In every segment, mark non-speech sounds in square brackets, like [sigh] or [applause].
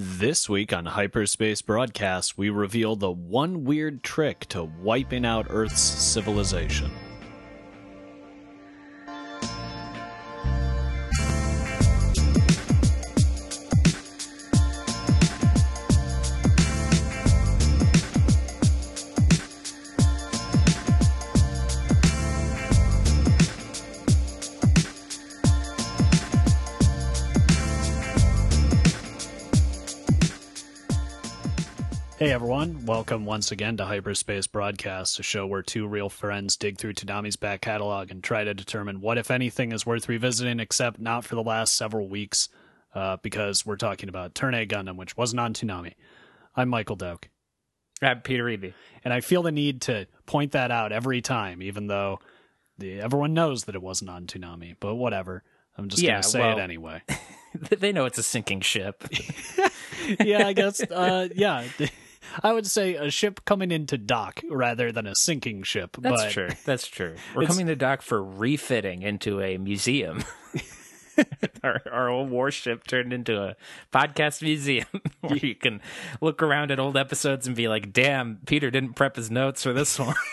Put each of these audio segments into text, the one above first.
This week on Hyperspace Broadcast, we reveal the one weird trick to wiping out Earth's civilization. Welcome once again to Hyperspace Broadcast, a show where two real friends dig through Toonami's back catalog and try to determine what, if anything, is worth revisiting, except not for the last several weeks, uh, because we're talking about Turn A Gundam, which wasn't on Toonami. I'm Michael Doak. I'm Peter Eby. And I feel the need to point that out every time, even though the, everyone knows that it wasn't on Toonami, but whatever. I'm just Yeah, going to say well- it anyway. [laughs] they know it's a sinking ship. [laughs] yeah, I guess. Uh, yeah, [laughs] I would say a ship coming into dock rather than a sinking ship. That's but true. That's true. We're coming to dock for refitting into a museum. [laughs] our, our old warship turned into a podcast museum [laughs] where you can look around at old episodes and be like, damn, Peter didn't prep his notes for this one. [laughs]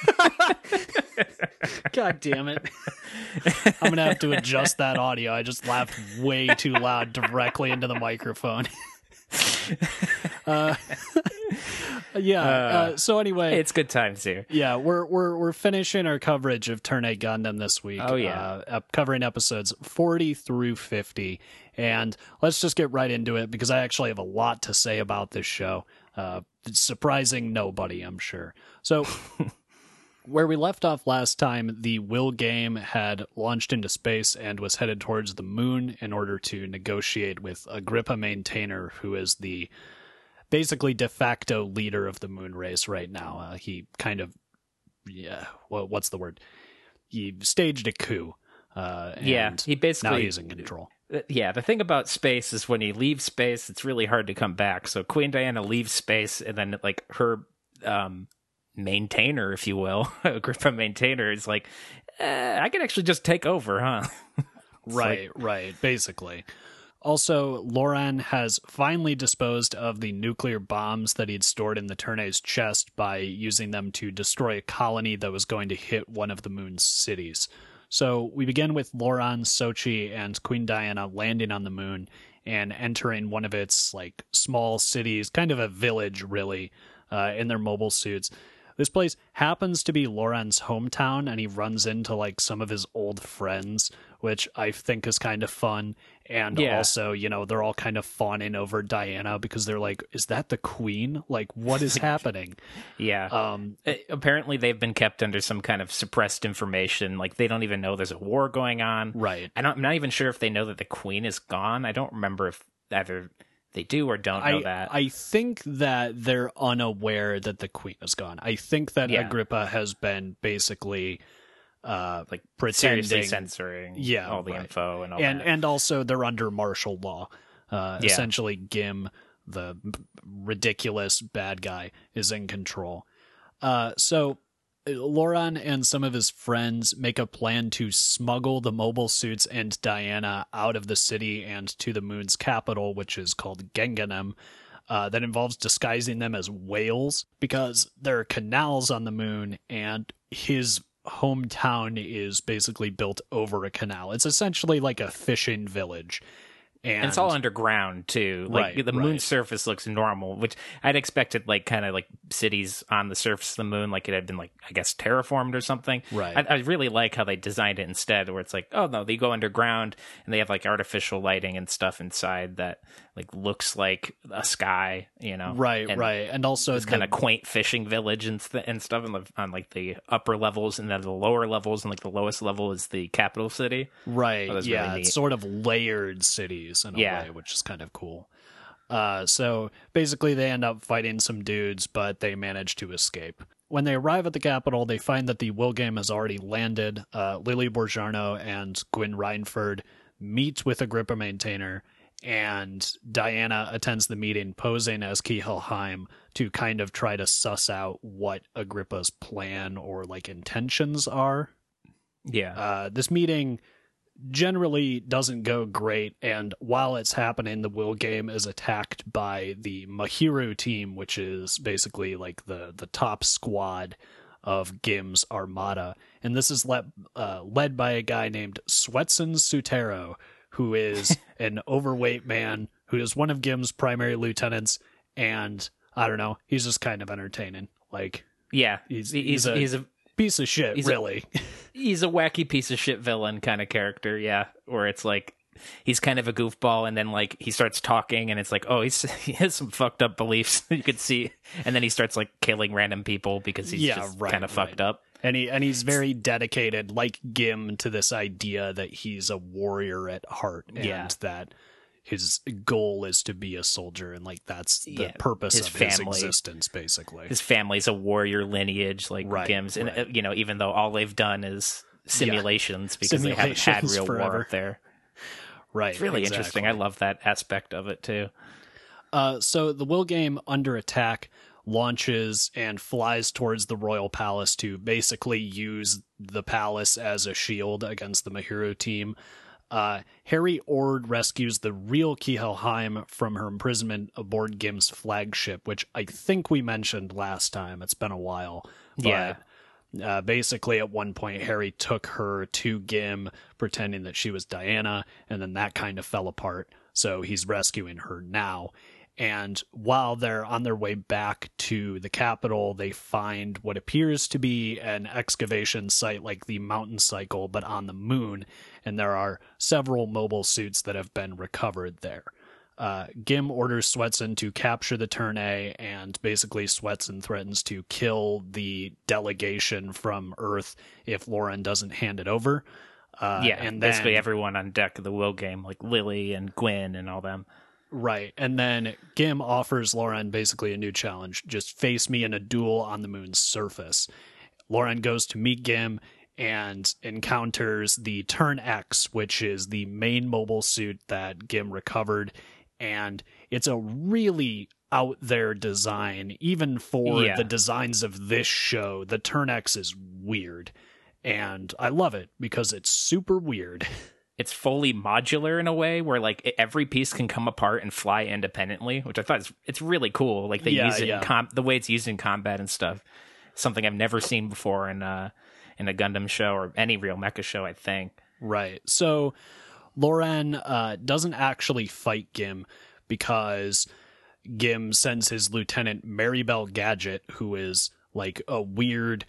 God damn it! I'm gonna have to adjust that audio. I just laughed way too loud directly into the microphone. [laughs] uh, yeah. Uh, so anyway, it's good times here. Yeah, we're we're we're finishing our coverage of Turn A Gundam this week. Oh, yeah. uh, covering episodes forty through fifty, and let's just get right into it because I actually have a lot to say about this show. Uh, surprising nobody, I'm sure. So. [laughs] Where we left off last time, the Willgem had launched into space and was headed towards the moon in order to negotiate with Agrippa Maintainer, who is the basically de facto leader of the moon race right now. Uh, he kind of, yeah, well, what's the word? He staged a coup. Uh, and Yeah, he basically now he's in control. Uh, yeah, the thing about space is when you leave space, it's really hard to come back. So Queen Diana leaves space, and then like her um, maintainer, if you will, [laughs] Agrippa maintainer, is like, eh, I can actually just take over, huh? [laughs] Right, right, basically. Also, Loran has finally disposed of the nuclear bombs that he'd stored in the Turn A's chest by using them to destroy a colony that was going to hit one of the moon's cities. So we begin with Loran, Sochie, and Queen Diana landing on the moon and entering one of its like small cities, kind of a village, really, uh, in their mobile suits. This place happens to be Loran's hometown, and he runs into like some of his old friends, which I think is kind of fun. And Yeah. also, you know, they're all kind of fawning over Diana because they're like, "Is that the queen? Like, what is [laughs] happening?" yeah. Um, Apparently, they've been kept under some kind of suppressed information. Like they don't even know there's a war going on. right. I don't, I'm not even sure if they know that the queen is gone. I don't remember if either they do or don't know I, that. I think that they're unaware that the queen is gone. I think that Yeah. Agrippa has been basically uh like pretending seriously censoring Yeah, all the right. info and all and that. and also they're under martial law. Uh Yeah. essentially Gim the ridiculous bad guy is in control. Uh so Loran and some of his friends make a plan to smuggle the mobile suits and Diana out of the city and to the moon's capital, which is called Genganem. Uh, that involves disguising them as whales because there are canals on the moon, and his hometown is basically built over a canal. It's essentially like a fishing village. And, And it's all underground too. Like Right, the moon right. surface looks normal, which I'd expected like kind of like cities on the surface of the moon, like it had been like I guess terraformed or something. Right. I, I really like how they designed it instead, where it's like, oh no, they go underground and they have like artificial lighting and stuff inside that like looks like a sky, you know? right, And right, and also the- kind of quaint fishing village and, th- and stuff on, the, on like the upper levels, and then the lower levels, and like the lowest level is the capital city. Right. Oh, yeah. really It's sort of layered cities in a Yeah. way, which is kind of cool. Uh, so basically, they end up fighting some dudes, but they manage to escape. When they arrive at the capital, they find that the Willgem has already landed. Uh, Lily Borgiano and Gwyn Reinford meet with Agrippa Maintainer, and Diana attends the meeting posing as Kihelheim to kind of try to suss out what Agrippa's plan or like intentions are Yeah. uh, this meeting generally doesn't go great. And while it's happening, the Willgem is attacked by the Mahiru team, which is basically like the the top squad of Gim's armada. And this is led uh, led by a guy named Swetson Sutero, who is [laughs] an overweight man who is one of Gim's primary lieutenants. And I don't know, he's just kind of entertaining. Like, yeah, he's he's he's a, he's a piece of shit, he's a- really. [laughs] he's a wacky piece of shit villain kind of character, yeah. Where it's like he's kind of a goofball, and then like he starts talking, and it's like, oh, he's [laughs] he has some fucked up beliefs you could see, and then he starts like killing random people because he's Yeah, just right, kind of fucked up. And he and he's very dedicated like gim to this idea that he's a warrior at heart and Yeah. that his goal is to be a soldier and like that's the Yeah, purpose his of his existence basically His family's a warrior lineage, like Right, Gim's, and right. uh, you know, even though all they've done is simulations because they haven't had Simulations real war up there. right It's really exactly. interesting. I love that aspect of it too. Uh, so the Willgem under attack launches and flies towards the royal palace to basically use the palace as a shield against the Mahiru team. Uh, Harry Ord rescues the real Kihelheim from her imprisonment aboard Gim's flagship, which I think we mentioned last time. It's been a while. But, Yeah. Uh, basically, at one point, Harry took her to Gim, pretending that she was Diana, and then that kind of fell apart. So he's rescuing her now. And while they're on their way back to the capital, they find what appears to be an excavation site like the mountain cycle, but on the moon. And there are several mobile suits that have been recovered there. Uh, Gim orders Swetson to capture the Turne, and basically Swetson threatens to kill the delegation from Earth if Loran doesn't hand it over. Uh, yeah, and then, basically everyone on deck of the Willgem, like Lily and Gwen and all them. Right. And then Gim offers Loran basically a new challenge just face me in a duel on the moon's surface. Loran goes to meet Gim and encounters the Turn X, which is the main mobile suit that Gim recovered. And it's a really out there design, even for Yeah. the designs of this show. The Turn X is weird. And I love it because it's super weird. [laughs] It's fully modular in a way where like every piece can come apart and fly independently, which I thought is it's really cool. Like they Yeah, use it yeah. in com- the way it's used in combat and stuff. Something I've never seen before in uh in a Gundam show or any real mecha show. I think. Right. So Loran uh, doesn't actually fight Gim because Gim sends his lieutenant Maribel Gadget, who is like a weird,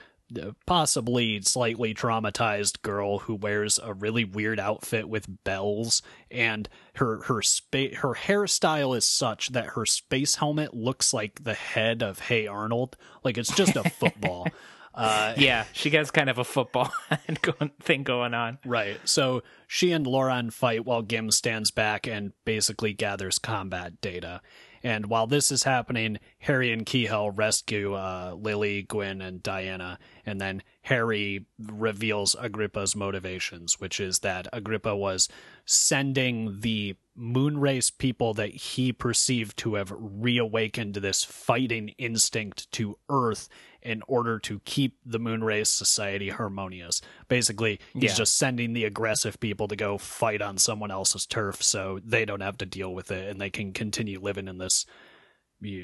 possibly slightly traumatized girl who wears a really weird outfit with bells, and her her spa- her hairstyle is such that her space helmet looks like the head of Hey Arnold, like it's just a [laughs] football. Uh, Yeah, she has kind of a football [laughs] thing going on. Right. So she and Loran fight while Gim stands back and basically gathers combat data. And while this is happening, Harry and Kihel rescue uh, Lily, Gwen, and Diana. And then Harry reveals Agrippa's motivations, which is that Agrippa was sending the moonrace people that he perceived to have reawakened this fighting instinct to Earth in order to keep the moonrace society harmonious. Basically, he's Yeah. just sending the aggressive people to go fight on someone else's turf so they don't have to deal with it and they can continue living in this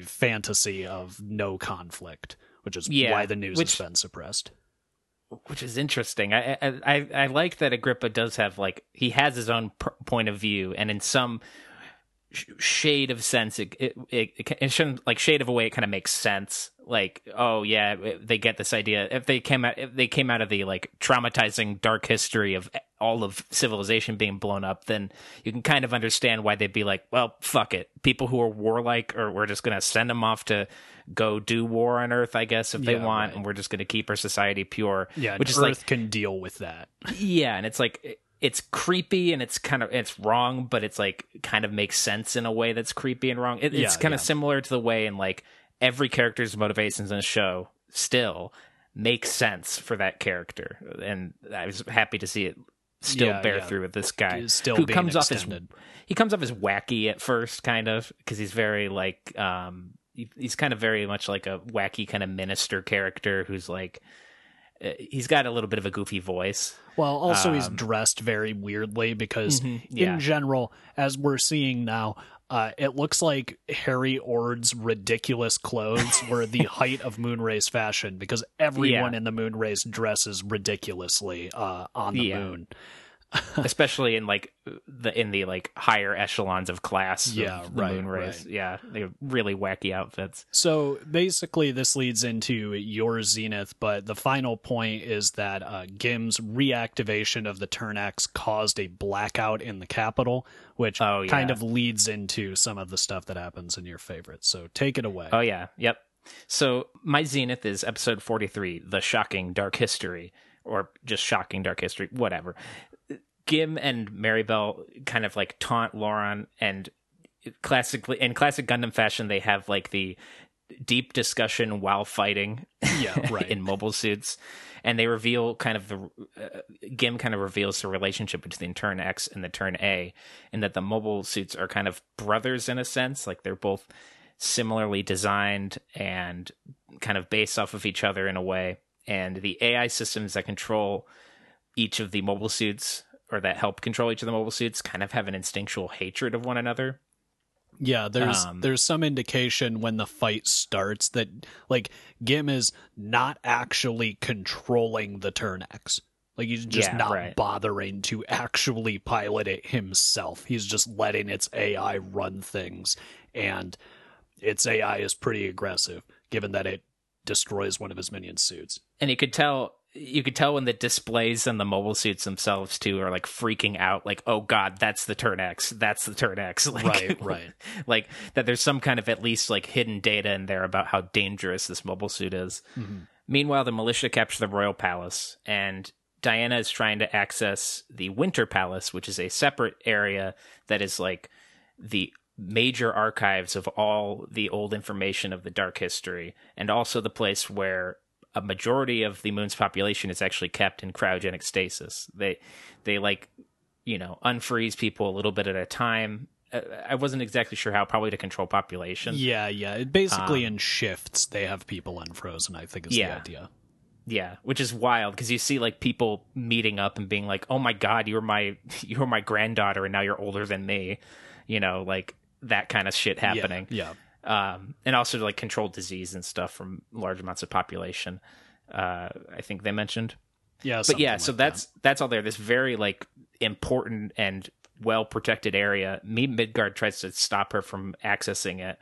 fantasy of no conflict, which is Yeah, why the news which- has been suppressed. which is interesting. I, I I like that Agrippa does have like he has his own p- point of view, and in some sh- shade of sense, it, it, it, it shouldn't like shade of a way. It kind of makes sense. Like, oh yeah, they get this idea. If they came out, if they came out of the like traumatizing dark history of all of civilization being blown up, then you can kind of understand why they'd be like, well, fuck it. People who are warlike, or we're just gonna send them off to go do war on Earth, I guess, if they Yeah, want, right. and we're just gonna keep our society pure. Yeah, which which is Earth like can deal with that. yeah, and it's like it's creepy and it's kind of it's wrong, but it's like kind of makes sense in a way that's creepy and wrong. It, it's Yeah, kind of similar to the way in like every character's motivations in a show still make sense for that character, and I was happy to see it still Yeah, bear yeah. through with this guy Is still who comes extended. off as he comes off as wacky at first, kind of because he's very like um he- he's kind of very much like a wacky kind of minister character who's like uh, he's got a little bit of a goofy voice. Well, also he's dressed very weirdly because Mm-hmm. yeah. in general, as we're seeing now, uh, it looks like Harry Ord's ridiculous clothes were the [laughs] height of Moonrace fashion because everyone Yeah. in the Moonrace dresses ridiculously uh, on the Yeah. moon. [laughs] especially in like the in the like higher echelons of class. of Yeah, the right, moon race. right. Yeah, they're really wacky outfits. So basically, this leads into your zenith, but the final point is that uh, Gim's reactivation of the Turn X caused a blackout in the capital, which Oh, kind of leads into some of the stuff that happens in your favorite. So take it away. Oh yeah, yep. So my zenith is episode forty three, the shocking dark history, or just shocking dark history, whatever. Gim and Maribel kind of like taunt Loran, and classically in classic Gundam fashion, they have like the deep discussion while fighting. Yeah, [laughs] right. in mobile suits, and they reveal kind of the uh, Gim kind of reveals the relationship between Turn X and the Turn A, and that the mobile suits are kind of brothers in a sense, like they're both similarly designed and kind of based off of each other in a way. And the AI systems that control each of the mobile suits or that help control each of the mobile suits kind of have an instinctual hatred of one another. Yeah, there's Um, there's some indication when the fight starts that like Gim is not actually controlling the Turn X. Like he's just Yeah, not right. bothering to actually pilot it himself. He's just letting its AI run things and its AI is pretty aggressive given that it destroys one of his minion suits. and you could tell you could tell when the displays and the mobile suits themselves too are like freaking out like oh god that's the turn x that's the turn x. [laughs] Like, Right, right. like that there's some kind of at least like hidden data in there about how dangerous this mobile suit is. Mm-hmm. Meanwhile the militia capture the royal palace and diana is trying to access the winter palace which is a separate area that is like the major archives of all the old information of the dark history and also the place where a majority of the moon's population is actually kept in cryogenic stasis they they like you know unfreeze people a little bit at a time Uh, i wasn't exactly sure how probably to control population Yeah, yeah. It basically in shifts they have people unfrozen, I think is the Um, idea. Yeah, which is wild because you see like people meeting up and being like, "Oh my god, you're my [laughs] you're my granddaughter, and now you're older than me," you know, like that kind of shit happening. Yeah. Um, and also to like control disease and stuff from large amounts of population. Uh, I think they mentioned, Yeah. but yeah, something so like that's that's all there. This very like important and well protected area. Me Midgard tries to stop her from accessing it.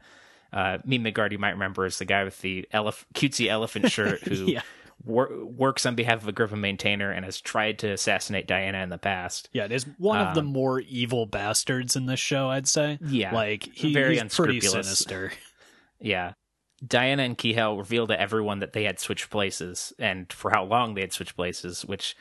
Uh, me Midgard, you might remember, is the guy with the elef- cutesy elephant [laughs] shirt who Yeah. Wor- works on behalf of Agrippa maintainer and has tried to assassinate Diana in the past. Yeah, it is one of the Um, more evil bastards in this show, I'd say. Yeah, Like he, very he's pretty unscrupulous. sinister. [laughs] Yeah. Diana and Kihel reveal to everyone that they had switched places and for how long they had switched places, which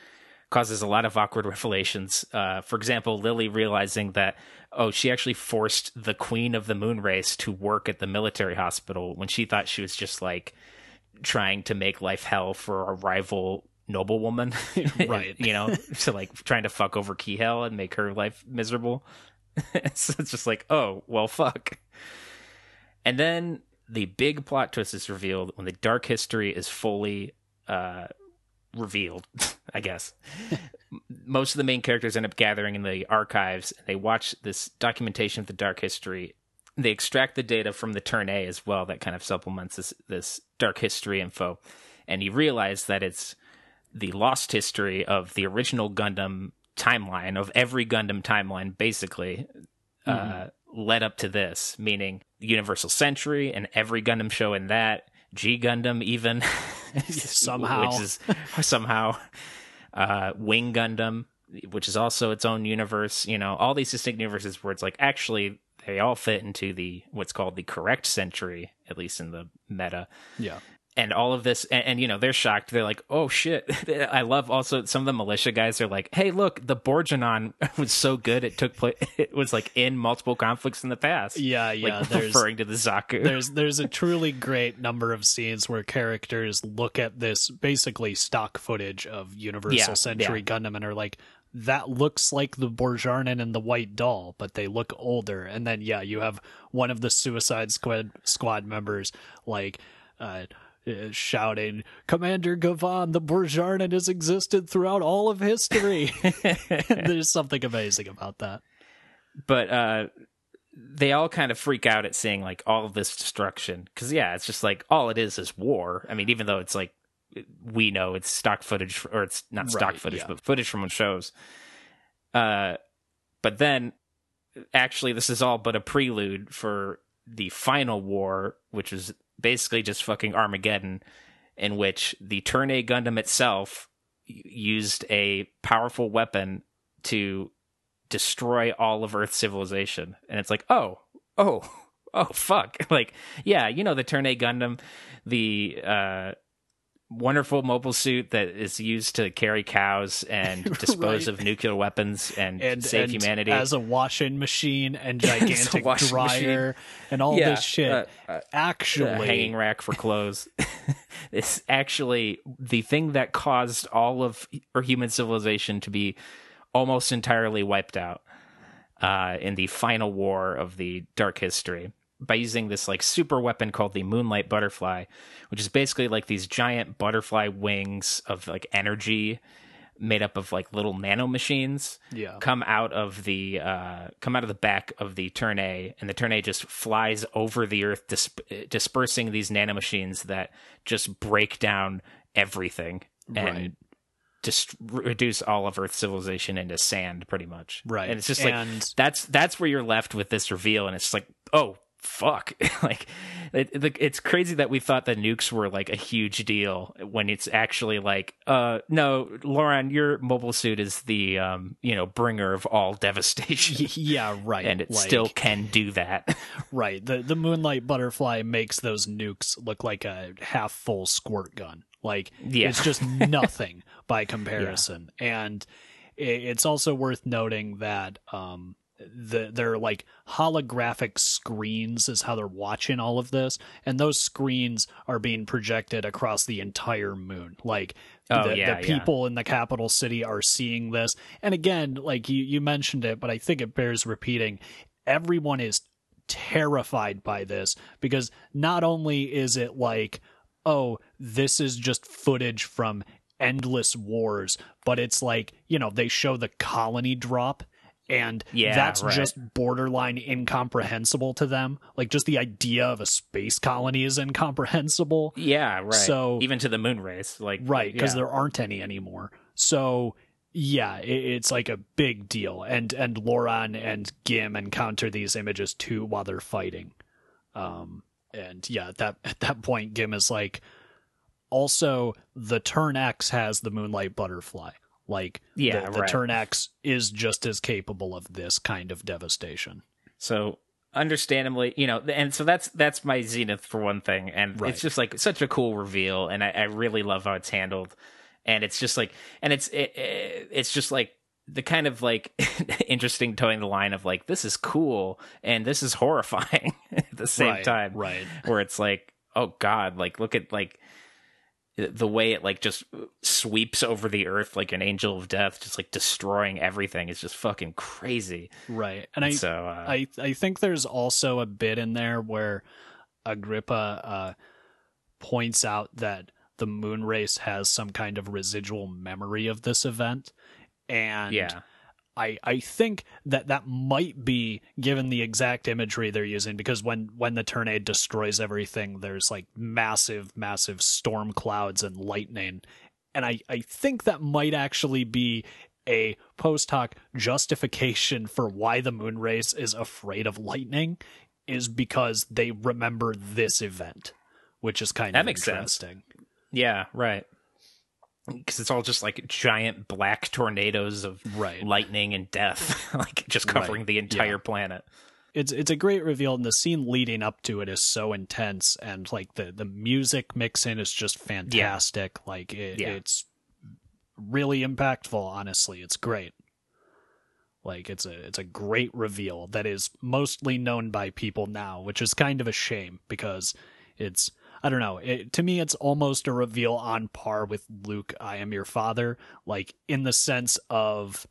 causes a lot of awkward [laughs] revelations. Uh, for example, Lily realizing that, oh, she actually forced the queen of the moon race to work at the military hospital when she thought she was just like trying to make life hell for a rival noblewoman. [laughs] Right. you know, so like trying to fuck over Kihel and make her life miserable. [laughs] so it's just like, oh, well, fuck. And then the big plot twist is revealed when the dark history is fully uh, revealed, [laughs] I guess. Most of the main characters end up gathering in the archives. And they watch this documentation of the dark history. They extract the data from the turn A as well that kind of supplements this, this dark history info. And you realize that it's the lost history of the original Gundam timeline, of every Gundam timeline, basically, uh, led up to this, meaning Universal Century and every Gundam show in that, G Gundam even, [laughs] [laughs] Somehow. which is somehow uh, Wing Gundam, which is also its own universe. You know, all these distinct universes where it's like actually they all fit into the what's called the correct century, at least in the meta. Yeah. and all of this and, and you know they're shocked. They're like oh shit. [laughs] I love also some of the militia guys are like hey look the borjanon [laughs] was so good it took place [laughs] it was like in multiple conflicts in the past. Yeah, yeah. like there's referring to the zaku. there's there's a truly great number of scenes where characters look at this basically stock footage of Universal Yeah, Century Gundam and are like, that looks like the Borjarnon and the White Doll, but they look older. And then yeah, you have one of the Suicide Squad squad members like uh uh, shouting, Commander Gavan, the Borjarnon has existed throughout all of history. [laughs] [laughs] There's something amazing about that. But uh, they all kind of freak out at seeing like all of this destruction. Because, yeah, it's just like all it is is war. I mean, even though it's like we know it's stock footage, or it's not stock Right, footage, yeah. but footage from shows. Uh, but then, actually, this is all but a prelude for the final war, which is basically just fucking Armageddon, in which the Turn A Gundam itself used a powerful weapon to destroy all of Earth civilization. And it's like, oh, oh, [laughs] oh, fuck. [laughs] Like, yeah, you know, the Turn A Gundam, the uh, wonderful mobile suit that is used to carry cows and [laughs] [laughs] dispose Right. of nuclear weapons and, And, save and humanity. as a washing machine and [laughs] gigantic dryer and all Yeah, this shit. uh, uh, Actually, hanging rack for clothes. it's actually the thing that caused all of human civilization to be almost entirely wiped out uh, in the final war of the Dark History by using this like super weapon called the Moonlight Butterfly, which is basically like these giant butterfly wings of like energy made up of like little nano machines yeah. come out of the uh, come out of the back of the turn A, and the turn A just flies over the Earth, disp- dispersing these nanomachines that just break down everything and Right. just reduce all of Earth civilization into sand, pretty much. Right. and it's just like And- that's that's where you're left with this reveal, and it's like, oh fuck [laughs] like it, it- it's crazy that we thought the nukes were like a huge deal when it's actually like uh no lauren your mobile suit is the um you know bringer of all [laughs] devastation yeah, right. and it Like, still can do that [laughs] right. The the moonlight butterfly makes those nukes look like a half full squirt gun. Like Yeah. it's just nothing by comparison. And i- it's also worth noting that um the they're like holographic screens is how they're watching all of this and those screens are being projected across the entire moon. Like Oh, the, yeah, the yeah. people in the capital city are seeing this. And again like you, you mentioned it but i think it bears repeating. Everyone is terrified by this because not only is it like oh this is just footage from endless wars but it's like you know they show the colony drop and Yeah, that's right. just borderline incomprehensible to them. Like just the idea of a space colony is incomprehensible. Yeah right. So- even to the moon race like right because yeah. there aren't any anymore. So yeah it, it's like a big deal. And and loran and gim encounter these images too while they're fighting. Um and yeah at that at that point gim is like also the turn x has the moonlight butterfly like Yeah, the, the right. turn x is just as capable of this kind of devastation So understandably, you know, and so that's that's my zenith for one thing, and Right. it's just like such a cool reveal, and I, I really love how it's handled, and it's just like, and it's it, it, it's just like the kind of like [laughs] interesting towing the line of like this is cool and this is horrifying [laughs] at the same Right, time, right where it's like, oh god, like look at like the way it like just sweeps over the earth like an angel of death just like destroying everything is just fucking crazy. Right. And i so uh, I I think there's also a bit in there where Agrippa uh, points out that the moon race has some kind of residual memory of this event, and yeah I I think that that might be given the exact imagery they're using because when when the tornado destroys everything, there's like massive massive storm clouds and lightning, and I I think that might actually be a post hoc justification for why the moon race is afraid of lightning is because they remember this event, which is kind That of makes sense. interesting. Yeah, right. Because it's all just like giant black tornadoes of Right. lightning and death, [laughs] like just covering Right, the entire yeah. planet. it's it's a great reveal and the scene leading up to it is so intense and like the the music mixing is just fantastic like it, Yeah. it's really impactful honestly it's great like it's a it's a great reveal that is mostly known by people now which is kind of a shame because it's I don't know. It, to me, it's almost a reveal on par with Luke, I am your father, like in the sense of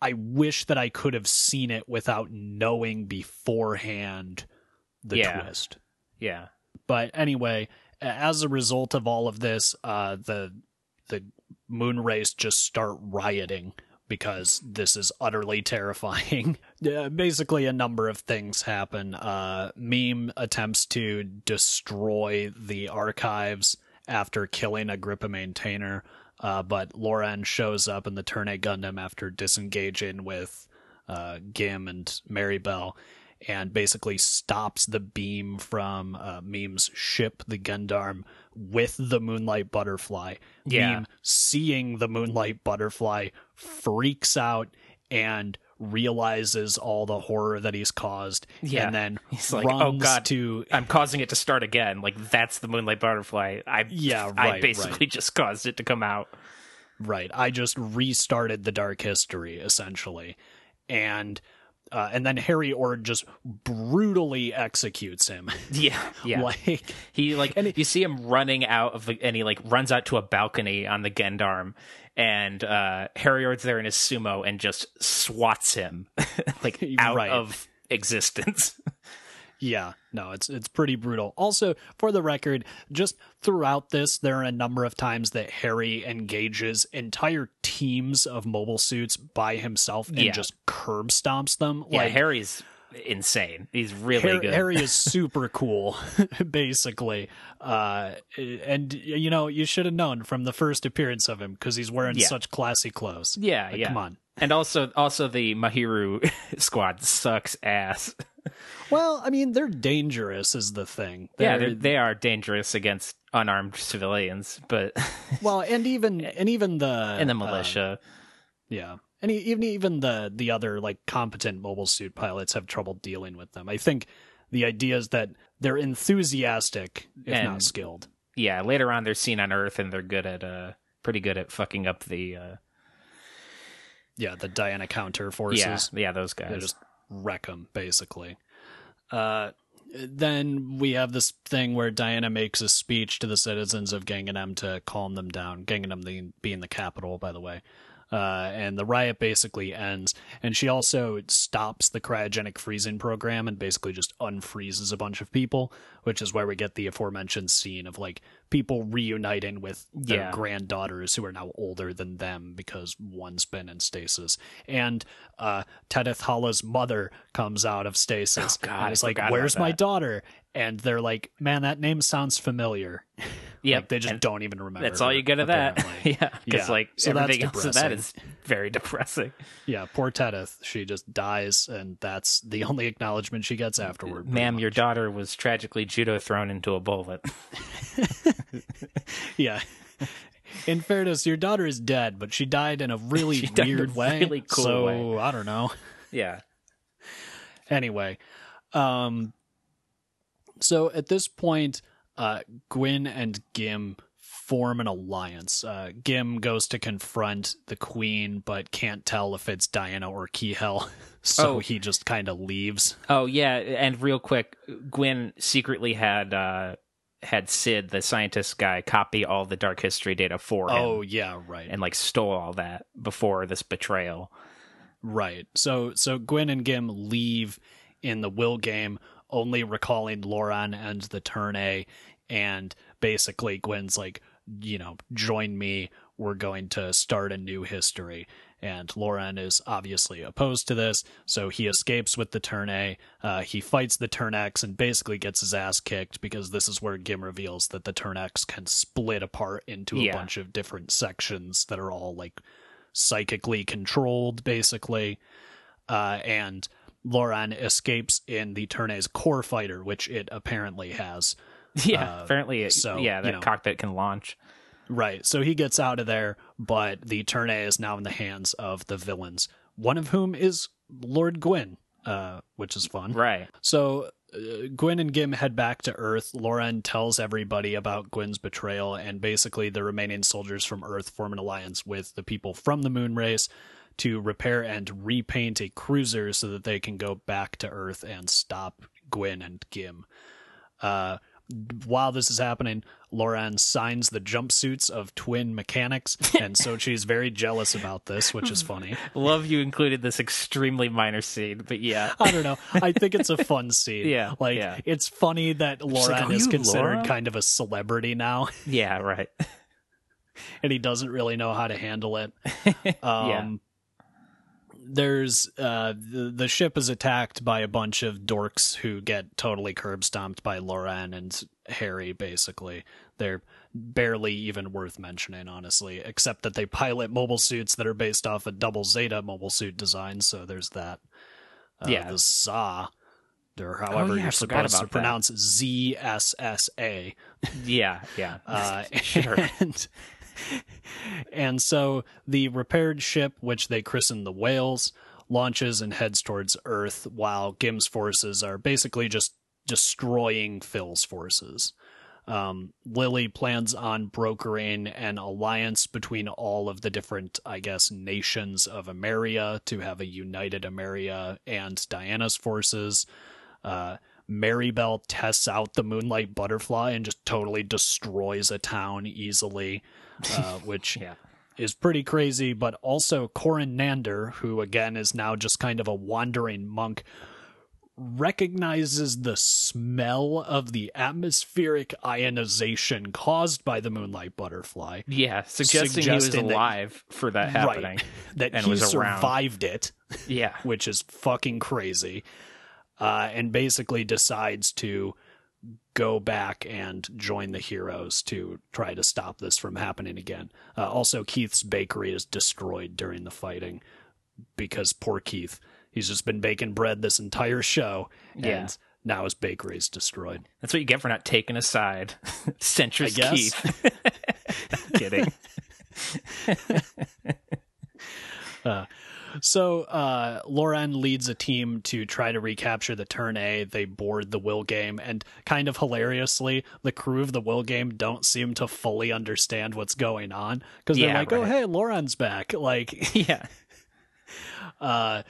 I wish that I could have seen it without knowing beforehand the Yeah. twist. Yeah. But anyway, as a result of all of this, uh, the the moon race just start rioting because this is utterly terrifying. [laughs] Basically, a number of things happen. Uh, Meme attempts to destroy the archives after killing Agrippa maintainer, uh, but Loran shows up in the Turn A Gundam after disengaging with uh, Gim and Maribel and basically stops the beam from uh, Meme's ship, the Gendarm, with the Moonlight Butterfly. Yeah. Meme, seeing the Moonlight Butterfly, freaks out and realizes all the horror that he's caused Yeah. and then [laughs] He's like, "Oh, God." to I'm causing it to start again. Like that's the Moonlight Butterfly. I Yeah, I right, basically just caused it to come out. Right. I just restarted the dark history essentially. And uh, and then Harry Ord just brutally executes him. [laughs] Yeah, yeah. [laughs] like He like And it- you see him running out of the and he like runs out to a balcony on the Gendarm and uh Harry Ord's there in his sumo and just swats him [laughs] like out Right. of existence. Yeah, no, it's it's pretty brutal. Also, for the record, just throughout this, there are a number of times that Harry engages entire teams of mobile suits by himself and Yeah. just curb stomps them. yeah, like Harry's insane. He's really Harry, good. Harry is [laughs] super cool, [laughs] basically. Uh, and you know, you should have known from the first appearance of him because he's wearing Yeah. such classy clothes. yeah, Like, yeah. Come on. And also also the Mahiru [laughs] squad sucks ass. Well, I mean, they're dangerous, is the thing. yeah, They're- they're, they are dangerous against unarmed civilians, but [laughs] well, and even and even the in the uh, militia. Yeah. And even even the the other like competent mobile suit pilots have trouble dealing with them. I think the idea is that they're enthusiastic if And- not skilled. yeah, later on they're seen on Earth and they're good at uh pretty good at fucking up the uh Yeah, the Diana counter forces. yeah, yeah, those guys. They just wreck them basically. Uh then we have this thing where Diana makes a speech to the citizens of Gangnam to calm them down. Gangnam the, being the capital, by the way. Uh, and the riot basically ends. And she also stops the cryogenic freezing program and basically just unfreezes a bunch of people, which is where we get the aforementioned scene of like people reuniting with their Yeah. granddaughters who are now older than them because one's been in stasis. And uh, Tedith Hala's mother comes out of stasis. Oh, God, and I is like, "Where's my that." daughter?" And they're like, "Man, that name sounds familiar." yeah, [laughs] like, they just don't even remember. That's all you get of that. [laughs] yeah, because Yeah. like So everything else of that is very depressing. yeah, poor Tedith. She just dies, and that's the [laughs] only acknowledgement she gets afterward. Ma'am, your daughter was tragically judo thrown into a bullet. yeah. In fairness, your daughter is dead, but she died in a really died a weird way. really cool so way. I don't know. yeah, anyway um so at this point uh gwyn and gim form an alliance uh gim goes to confront the queen but can't tell if it's diana or kihel [laughs] so Oh. he just kind of leaves Oh yeah, and real quick, Gwyn secretly had uh had Sid, the scientist guy, copy all the dark history data for him. oh yeah right and like stole all that before this betrayal. Right. So so Gwyn and Gim leave in the Willgem, only recalling Loran and the turn A, and basically Gwyn's like, you know, join me. We're going to start a new history. And Loran is obviously opposed to this, so he escapes with the turn A. Uh, he fights the turn X and basically gets his ass kicked because this is where Gim reveals that the turn X can split apart into a Yeah. bunch of different sections that are all like psychically controlled, basically. Uh, and Loran escapes in the Turn A's core fighter, which it apparently has. [laughs] Yeah, Uh, apparently, it, so, yeah, you know. cockpit can launch. Right. So he gets out of there, but the Turne is now in the hands of the villains, one of whom is Lord Gwyn, uh, which is fun. Right. So uh, Gwyn and Gim head back to Earth. Loran tells everybody about Gwyn's betrayal, and basically the remaining soldiers from Earth form an alliance with the people from the moon race to repair and repaint a cruiser so that they can go back to Earth and stop Gwyn and Gim. Uh, while this is happening, Loran signs the jumpsuits of twin mechanics, and so [laughs] she's very jealous about this, which is funny. [laughs] Love you included this extremely minor scene, but yeah. I don't know. I think it's a [laughs] fun scene. Yeah, Like, yeah. it's funny that Loran like, is considered Laura?" kind of a celebrity now, Yeah, right. and he doesn't really know how to handle it. Um, Yeah. There's uh, the, the ship is attacked by a bunch of dorks who get totally curb stomped by Loran and Harry. Basically, they're barely even worth mentioning, honestly, except that they pilot mobile suits that are based off a double Zeta mobile suit design. So there's that. Uh, Yeah. the ZA, or however oh, yeah, you're supposed to that. pronounce Z S S A. Yeah, yeah. Uh, [laughs] Sure. [laughs] and, and so the repaired ship, which they christen the Whales, launches and heads towards Earth, while Gim's forces are basically just destroying Phil's forces. Um, Lily plans on brokering an alliance between all of the different, I guess, nations of Ameria to have a united Ameria and Diana's forces. Uh, Maribel tests out the Moonlight Butterfly and just totally destroys a town easily, uh, [laughs] which Yeah. is pretty crazy. But also, Corin Nander, who again is now just kind of a wandering monk, recognizes the smell of the atmospheric ionization caused by the Moonlight Butterfly. Yeah, suggesting he Suggesting was that- alive for that happening. Right. That and he was around. survived it. Yeah. which is fucking crazy, uh, and basically decides to go back and join the heroes to try to stop this from happening again. Uh, also, Keith's bakery is destroyed during the fighting because poor Keith. He's just been baking bread this entire show, and Yeah. now his bakery is destroyed. That's what you get for not taking a side. [laughs] Centrist Keith. [laughs] Kidding. [laughs] So uh, Loran leads a team to try to recapture the turn A. They board the Willgem, and kind of hilariously, the crew of the Willgem don't seem to fully understand what's going on because they're Yeah, like, "Oh, hey, Loran's back!" Like, [laughs] Yeah. [laughs] uh,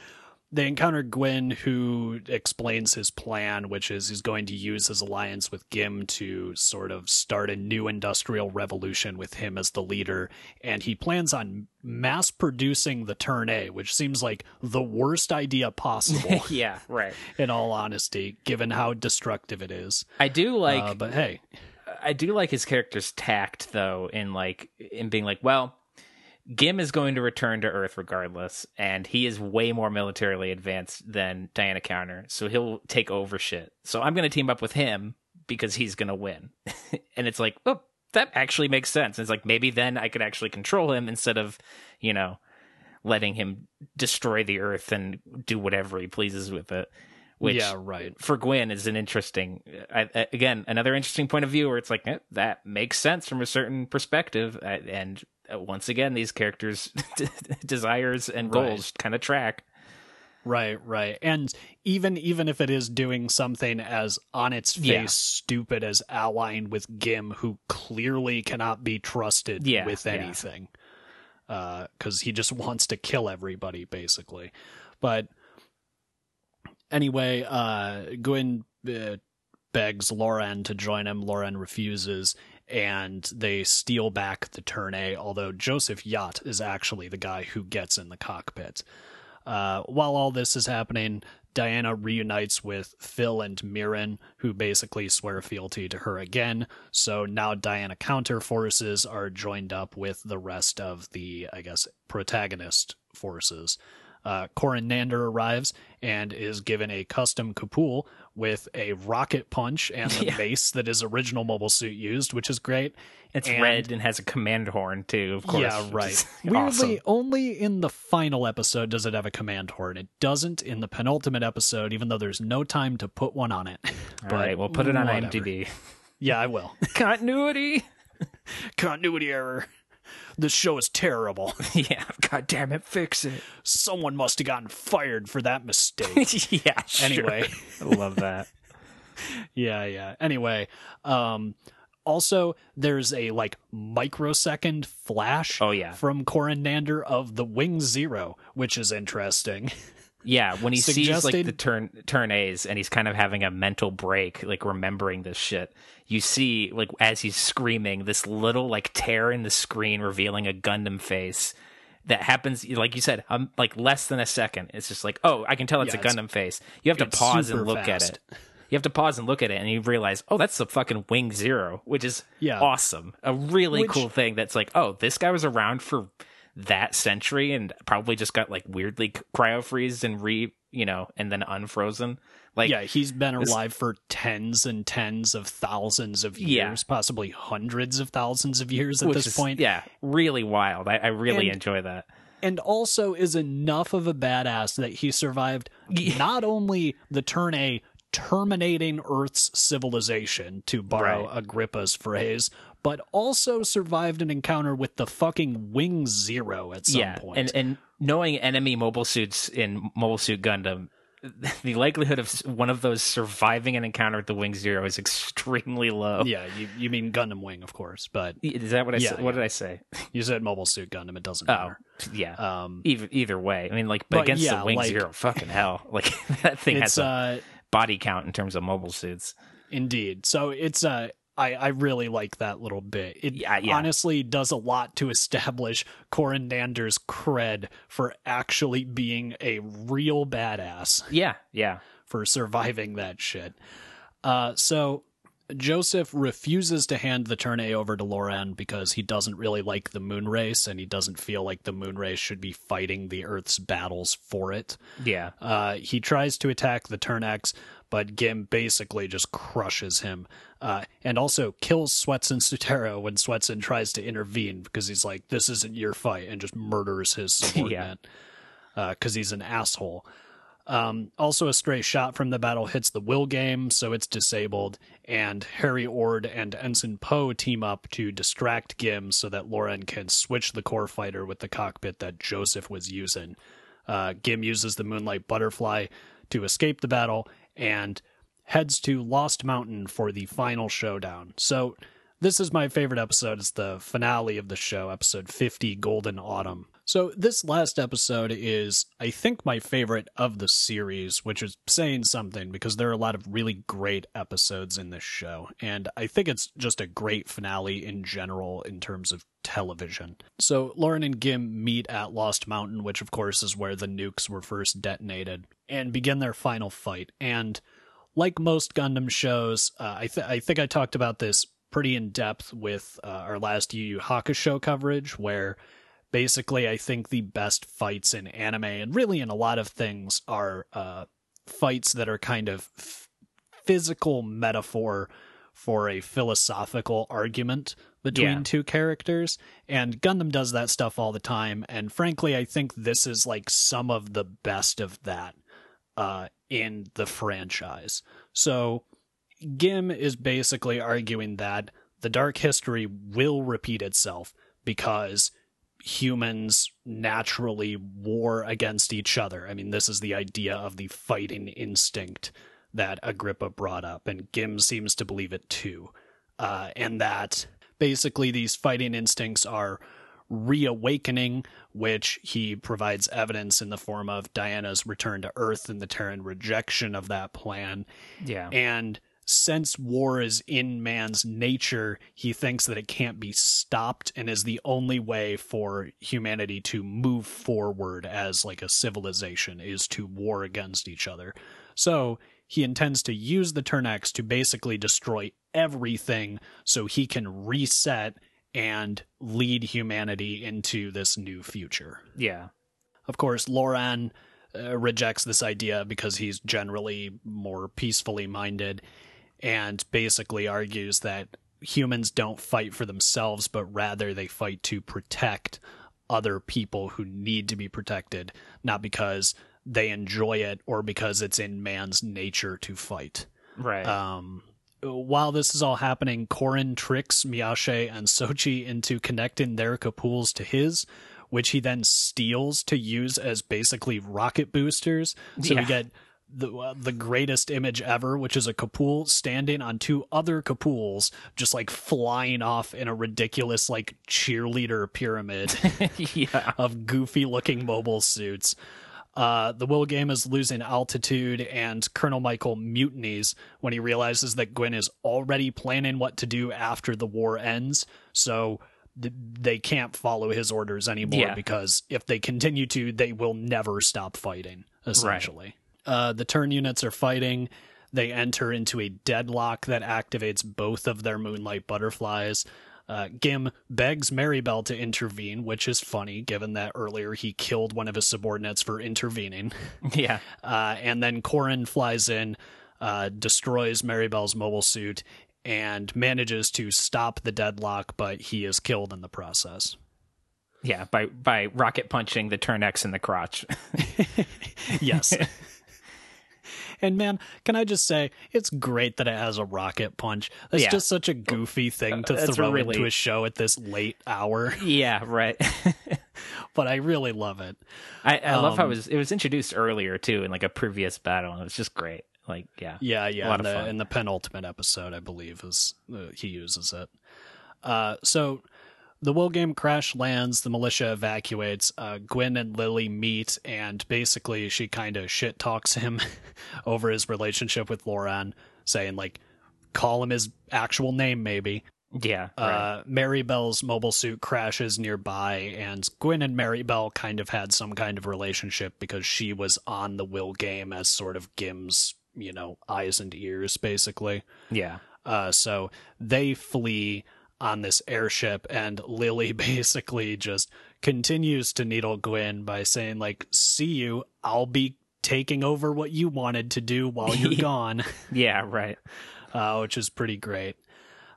they encounter Gwyn, who explains his plan, which is he's going to use his alliance with Gim to sort of start a new industrial revolution with him as the leader. And he plans on mass producing the Turn A, which seems like the worst idea possible, [laughs] Yeah, right. in all honesty, given how destructive it is. I do like uh, but hey, I do like his character's tact though in like in being like, well, Gim is going to return to Earth regardless, and he is way more militarily advanced than Diana Counter, so he'll take over shit. So I'm going to team up with him because he's going to win. [laughs] and it's like, oh, that actually makes sense. it's like maybe then I could actually control him instead of, you know, letting him destroy the Earth and do whatever he pleases with it. Which yeah, right. for Gwen is an interesting, I, I- again, another interesting point of view where it's like eh, that makes sense from a certain perspective, uh, and once again, these characters' [laughs] desires and Right. goals kind of track. Right, right. And even even if it is doing something as on its face Yeah. stupid as allying with Gim, who clearly cannot be trusted Yeah, with yeah. anything. because he just [laughs] wants to kill everybody, basically. But anyway, uh, Gwyn uh, begs Loran to join him. Loran refuses, and they steal back the turn A, although Joseph Yaht is actually the guy who gets in the cockpit. Uh, while all this is happening, Diana reunites with Phil and Mirren, who basically swear fealty to her again. So now Diana counter forces are joined up with the rest of the, I guess, protagonist forces. Uh, Corin Nander arrives and is given a custom Kapul with a rocket punch and [laughs] the Yeah. base that his original mobile suit used, which is great. It's And- red and has a command horn too, of course. Yeah, right. [laughs] Weirdly, awesome. only in the final episode does it have a command horn. It doesn't in the penultimate episode, even though there's no time to put one on it. All right, we'll put it on whatever. IMDb. Yeah, I will. [laughs] Continuity. Continuity error. This show is terrible. [laughs] [laughs] yeah, god damn it, fix it. Someone must have gotten fired for that mistake. [laughs] yeah. Anyway. I love that. yeah, yeah. Anyway, um also there's a like microsecond flash Oh, yeah. from Corin Nander of the Wing Zero, which is interesting. Yeah, when he sees like the turn turn A's and he's kind of having a mental break, like remembering this shit. You see, like as he's screaming, this little like tear in the screen revealing a Gundam face that happens, like you said, um, like less than a second. It's just like, oh, I can tell it's Yeah, a it's- Gundam face. You have to pause and look at it. You have to pause and look at it, and you realize, oh, that's the fucking Wing Zero, which is Yeah. awesome. A really Which- cool thing. That's like, oh, this guy was around for that century and probably just got like weirdly cryo freezed and re, you know, and then unfrozen. Like, yeah, he's been This- alive for tens and tens of thousands of Yeah. years, possibly hundreds of thousands of years at which this is, point. yeah, really wild. I, I really And- enjoy that. and also is enough of a badass that he survived Yeah. [laughs] not only the turn A terminating Earth's civilization, to borrow Right. Agrippa's phrase, but also survived an encounter with the fucking Wing Zero at some yeah, point. and and knowing enemy mobile suits in Mobile Suit Gundam, [laughs] the likelihood of one of those surviving an encounter with the Wing Zero is extremely low. yeah, you, you mean Gundam Wing, of course, but Is that what I Yeah, said? What yeah. did I say? [laughs] you said Mobile Suit Gundam. It doesn't matter. Oh, yeah. Um, Either either way, I mean, like, but, But against yeah, the Wing like- Zero, fucking hell, [laughs] like that thing has a uh, body count in terms of mobile suits. Indeed. So it's uh I, I really like that little bit. It Yeah, yeah. honestly does a lot to establish Corin Nander's cred for actually being a real badass Yeah, yeah, for surviving that shit. Uh so Joseph refuses to hand the Turn A over to Loran because he doesn't really like the moon race and he doesn't feel like the moon race should be fighting the Earth's battles for it. yeah. Uh, he tries to attack the Turn X, but Gim basically just crushes him. Uh, and also kills Swetson Sutero when Swetson tries to intervene because he's like, this isn't your fight, and just murders his [laughs] subordinate because he's an asshole. Um, also, a stray shot from the battle hits the Willgem, so it's disabled, and Harry Ord and Ensign Poe team up to distract Gim so that Loran can switch the core fighter with the cockpit that Joseph was using. Uh, Gim uses the Moonlight Butterfly to escape the battle and heads to Lost Mountain for the final showdown. So, this is my favorite episode. It's the finale of the show, episode 50, Golden Autumn. So, this last episode is, I think, my favorite of the series, which is saying something because there are a lot of really great episodes in this show. And I think it's just a great finale in general in terms of television. So, Loran and Gim meet at Lost Mountain, which, of course, is where the nukes were first detonated, and begin their final fight. And like most Gundam shows, uh, I, th- I think I talked about this pretty in depth with uh, our last Yu Yu Hakusho coverage, where basically I think the best fights in anime and really in a lot of things are uh, fights that are kind of f- physical metaphor for a philosophical argument between Yeah. two characters and Gundam does that stuff all the time and frankly I think this is like some of the best of that uh in the franchise. So Gim is basically arguing that the dark history will repeat itself because humans naturally war against each other. I mean, this is the idea of the fighting instinct that Agrippa brought up, and Gim seems to believe it too. Uh, and that basically these fighting instincts are reawakening, which he provides evidence in the form of Diana's return to Earth and the Terran rejection of that plan. Yeah. And since war is in man's nature, he thinks that it can't be stopped and is the only way for humanity to move forward as like a civilization is to war against each other. So he intends to use the Turn X to basically destroy everything so he can reset and lead humanity into this new future. yeah. Of course, Loran uh, rejects this idea because he's generally more peacefully minded and basically argues that humans don't fight for themselves, but rather they fight to protect other people who need to be protected, not because they enjoy it or because it's in man's nature to fight. Right. Um, while this is all happening, Corin tricks Miyashe and Sochie into connecting their Kapools to his, which he then steals to use as basically rocket boosters. So Yeah. we get the uh, the greatest image ever, which is a Kapool standing on two other Kapools, just like flying off in a ridiculous like cheerleader pyramid [laughs] yeah. of goofy looking mobile suits. Uh, the Willgem is losing altitude, and Colonel Michael mutinies when he realizes that Gwyn is already planning what to do after the war ends. So th- they can't follow his orders anymore Yeah. because if they continue to, they will never stop fighting, essentially. Uh, the turn units are fighting. They enter into a deadlock that activates both of their moonlight butterflies. Uh, Gim begs Maribel to intervene, which is funny given that earlier he killed one of his subordinates for intervening. [laughs] Yeah. Uh, and then Corin flies in, uh, destroys Maribel's mobile suit, and manages to stop the deadlock, but he is killed in the process. Yeah, by by rocket punching the Turn X in the crotch. [laughs] Yes. [laughs] and man, can I just say, it's great that it has a rocket punch. That's Yeah. just such a goofy thing to That's throw really- into a show at this late hour, [laughs] yeah, right. but I really love it. I, I love how it Um, was it was introduced earlier too in like a previous battle and it was just great. Like yeah. Yeah, yeah. in, the, in the penultimate episode, I believe, is uh, he uses it. Uh, so the Willgem crash lands. The militia evacuates. Uh, Gwen and Lily meet, and basically she kind of shit talks him [laughs] over his relationship with Loran, saying like, call him his actual name, maybe. Yeah. right. Uh, Maribel's mobile suit crashes nearby, and Gwyn and Maribel kind of had some kind of relationship because she was on the Willgem as sort of Gim's, you know, eyes and ears, basically. yeah. Uh, so they flee on this airship, and Lily [laughs] basically just continues to needle Gwyn by saying, like, see you, I'll be taking over what you wanted to do while you're [laughs] gone Yeah, right. [laughs] uh, which is pretty great.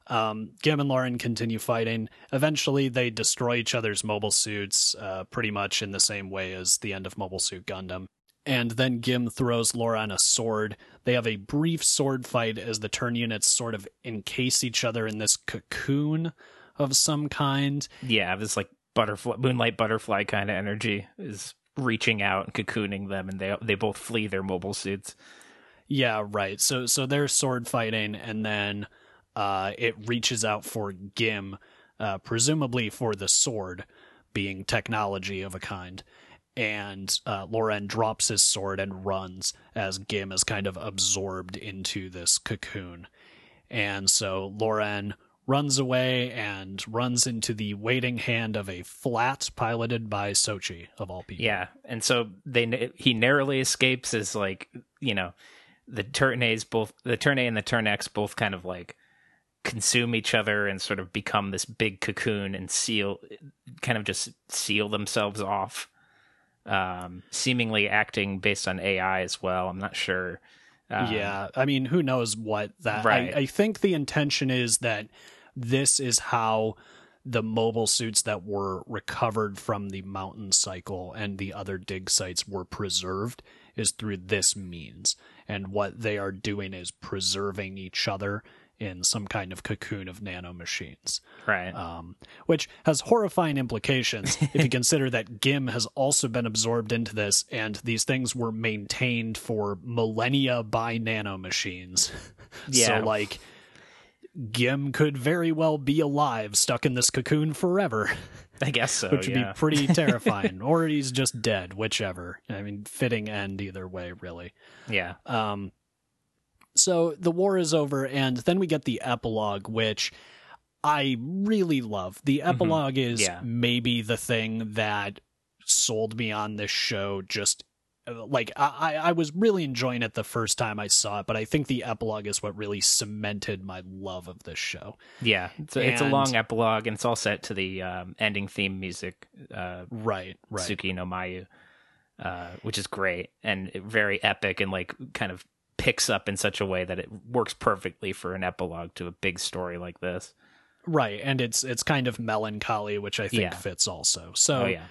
Um, Gim and Loran continue fighting. Eventually, they destroy each other's mobile suits, uh, pretty much in the same way as the end of Mobile Suit Gundam. And then Gim throws Loran a sword. They have a brief sword fight as the turn units sort of encase each other in this cocoon of some kind. Yeah, this like butterfly moonlight butterfly kind of energy is reaching out and cocooning them and they they both flee their mobile suits. Yeah, right. So so they're sword fighting, and then uh, it reaches out for Gim, uh, presumably for the sword, being technology of a kind. And uh, Loran drops his sword and runs as Gim is kind of absorbed into this cocoon. And so Loran runs away and runs into the waiting hand of a flat piloted by Sochie, of all people. Yeah, and so they he narrowly escapes as like you know the Turn A's both the Turn A and the Turn X both kind of like consume each other and sort of become this big cocoon and seal kind of just seal themselves off um seemingly acting based on ai as well i'm not sure um, yeah, I mean, who knows what that? Right. I, I think the intention is that this is how the mobile suits that were recovered from the mountain cycle and the other dig sites were preserved is through this means. And what they are doing is preserving each other in some kind of cocoon of nanomachines right um, which has horrifying implications [laughs] if you consider that Gim has also been absorbed into this, and these things were maintained for millennia by nanomachines. [laughs] Yeah. so, like, Gim could very well be alive, stuck in this cocoon forever, i guess [laughs] so which would yeah. be pretty terrifying. or he's just dead, whichever. I mean, fitting end either way, really. yeah Um, so the war is over, and then we get the epilogue, which I really love. The epilogue is Yeah. maybe the thing that sold me on this show. Just like I, I was really enjoying it the first time I saw it, but I think the epilogue is what really cemented my love of this show. yeah it's a, it's a long epilogue and it's all set to the um, ending theme music uh Right, right. Tsuki no Mayu, uh, which is great and very epic and like kind of picks up in such a way that it works perfectly for an epilogue to a big story like this. Right, and it's it's kind of melancholy, which I think Yeah. fits also. So oh yeah,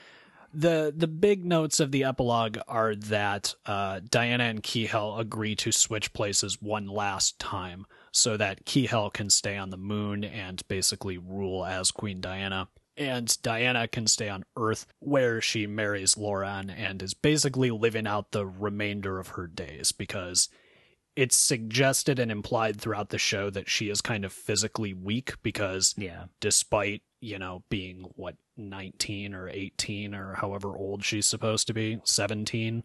the the big notes of the epilogue are that uh, Diana and Kihel agree to switch places one last time, so that Kihel can stay on the moon and basically rule as Queen Diana, and Diana can stay on Earth, where she marries Loran and is basically living out the remainder of her days because. It's suggested and implied throughout the show that she is kind of physically weak because yeah, despite you know being what 19 or 18 or however old she's supposed to be, 17.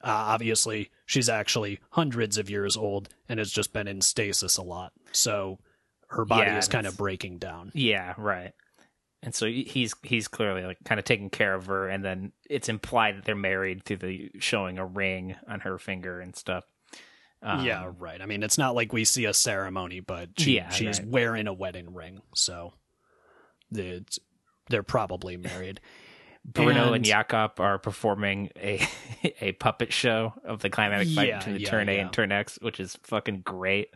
Uh, obviously, she's actually hundreds of years old and has just been in stasis a lot. So her body Yeah, is kind of breaking down. Yeah, right. And so he's he's clearly like kind of taking care of her, and then it's implied that they're married through the showing a ring on her finger and stuff. Um, yeah, right. I mean, it's not like we see a ceremony, but she, Yeah, she's right. wearing a wedding ring. So it's, they're probably married. [laughs] Bruno and, Jakob are performing a [laughs] a puppet show of the climatic fight Yeah, between yeah, Turn A yeah. and Turn X, which is fucking great.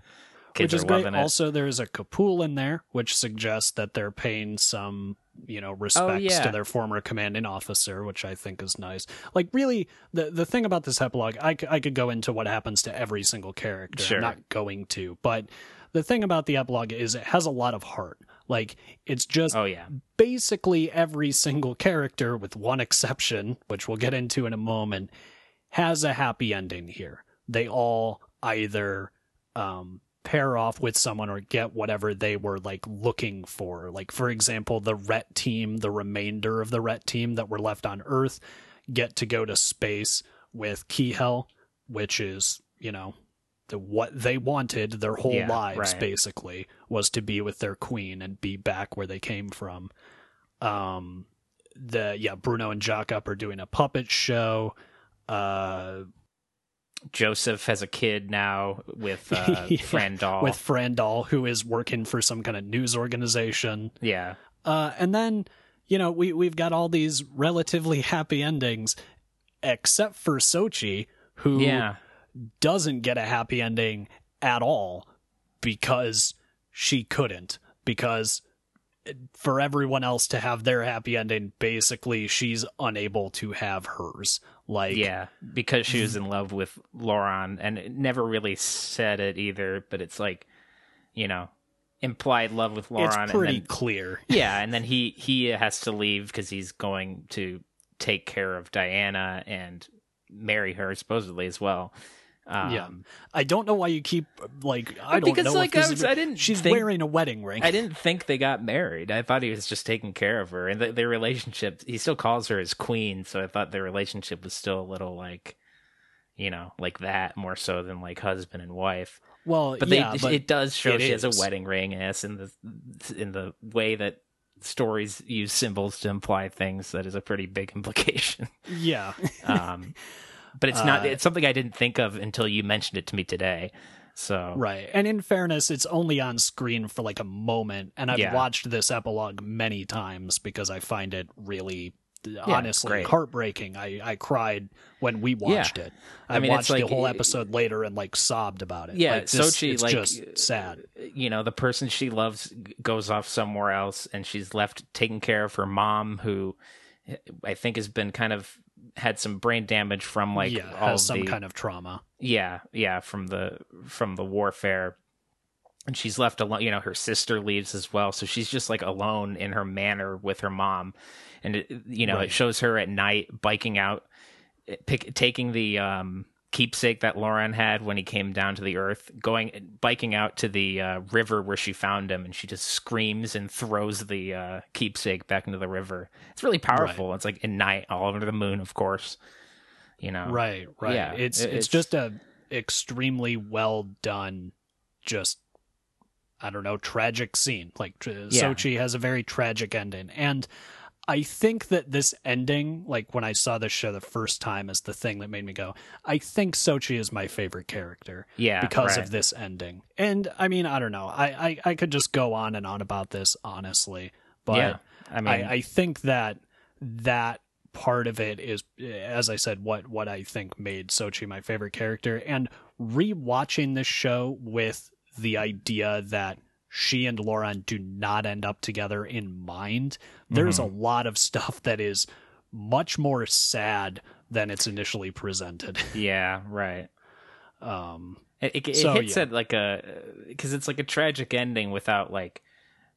Kids which is are great. loving it. Also, there's a Kapool in there, which suggests that they're paying some, you know, respects Oh, yeah. to their former commanding officer, which I think is nice. Like, really, the the thing about this epilogue, i, I could go into what happens to every single character. Sure. I'm not going to, but the thing about the epilogue is it has a lot of heart. Like, it's just oh yeah, basically every single character, with one exception, which we'll get into in a moment, has a happy ending here. They all either um, pair off with someone or get whatever they were like looking for. Like, for example, the Ret team, the remainder of the Ret team that were left on Earth, get to go to space with Kihel, which is, you know, the, what they wanted their whole Yeah, lives right. basically was to be with their queen and be back where they came from. Um, the yeah, Bruno and Jakob are doing a puppet show. Uh, Joseph has a kid now with uh, [laughs] Yeah, Frandal. with Frandal, who is working for some kind of news organization. yeah, Uh, and then, you know, we, we've got all these relatively happy endings, except for Sochie, who yeah, doesn't get a happy ending at all because she couldn't. Because for everyone else to have their happy ending, basically, she's unable to have hers. Like, yeah. Because she was [laughs] in love with Loran, and it never really said it either. But it's like, you know, implied love with Loran. it's pretty and then, clear. [laughs] yeah, and then he he has to leave because he's going to take care of Diana and marry her supposedly as well. Um, Yeah. I don't know why you keep like I don't because, know like, I is- was- I didn't she's think- wearing a wedding ring. I didn't think they got married. I thought he was just taking care of her, and th their relationship. He still calls her his queen, so I thought their relationship was still a little like, you know, like that more so than like husband and wife. well, But they, yeah, but it does show it she has a wedding ring, yes, in the in the way that stories use symbols to imply things. That is a pretty big [laughs] implication. yeah. Um, but it's not. Uh, It's something I didn't think of until you mentioned it to me today. So Right. And in fairness, it's only on screen for like a moment. And I've Yeah. watched this epilogue many times because I find it really, honestly, heartbreaking. I, I cried when we watched it. I, I mean, watched the whole episode later and like sobbed about it. Yeah, like, this, Sochie, it's like, just sad. you know the person she loves goes off somewhere else and she's left taking care of her mom who i think has been kind of had some brain damage from like yeah, all has some the, kind of trauma. yeah yeah from the from the warfare and she's left alone you know her sister leaves as well so she's just like alone in her manor with her mom and it, you know Right. it shows her at night biking out pick, taking the um keepsake that Loran had when he came down to the earth going biking out to the uh, river where she found him and she just screams and throws the uh, keepsake back into the river it's really powerful it's like at night all over the moon of course you know Right, right. Yeah, it's, it- it's it's- just a extremely well done, just I don't know, tragic scene. Like Yeah. Sochie has a very tragic ending, and I think that this ending, like when I saw this show the first time, is the thing that made me go. I think Sochie is my favorite character yeah because right. of this ending. And I mean, I don't know. I, I I could just go on and on about this honestly, but yeah i mean I, I think that that part of it is, as I said, what what I think made Sochie my favorite character. And rewatching this show with the idea that she and Loran do not end up together in mind, there's Mm-hmm. a lot of stuff that is much more sad than it's initially presented. [laughs] yeah right Um, It, it, it So, hits yeah. at like a because it's like a tragic ending without like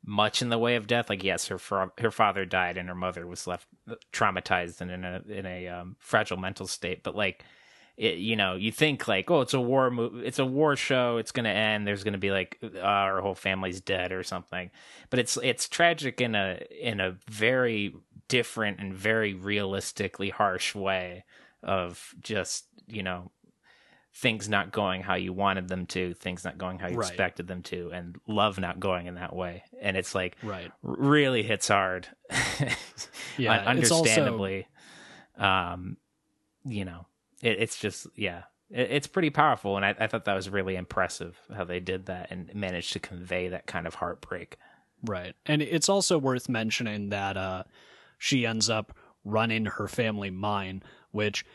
much in the way of death. Like yes, her fa- her father died and her mother was left traumatized and in a in a um, fragile mental state. But like, it, you know, you think like, oh, it's a war movie, it's a war show, it's gonna end. There's gonna be like, uh, our whole family's dead or something. But it's it's tragic in a in a very different and very realistically harsh way of just you know things not going how you wanted them to, things not going how you Right. expected them to, and love not going in that way. And it's like Right. really hits hard. [laughs] Yeah, Un- it's also- understandably. um, you know, it, it's just yeah, it, it's pretty powerful, and I, I thought that was really impressive how they did that and managed to convey that kind of heartbreak. Right. And it's also worth mentioning that uh, she ends up running her family mine, which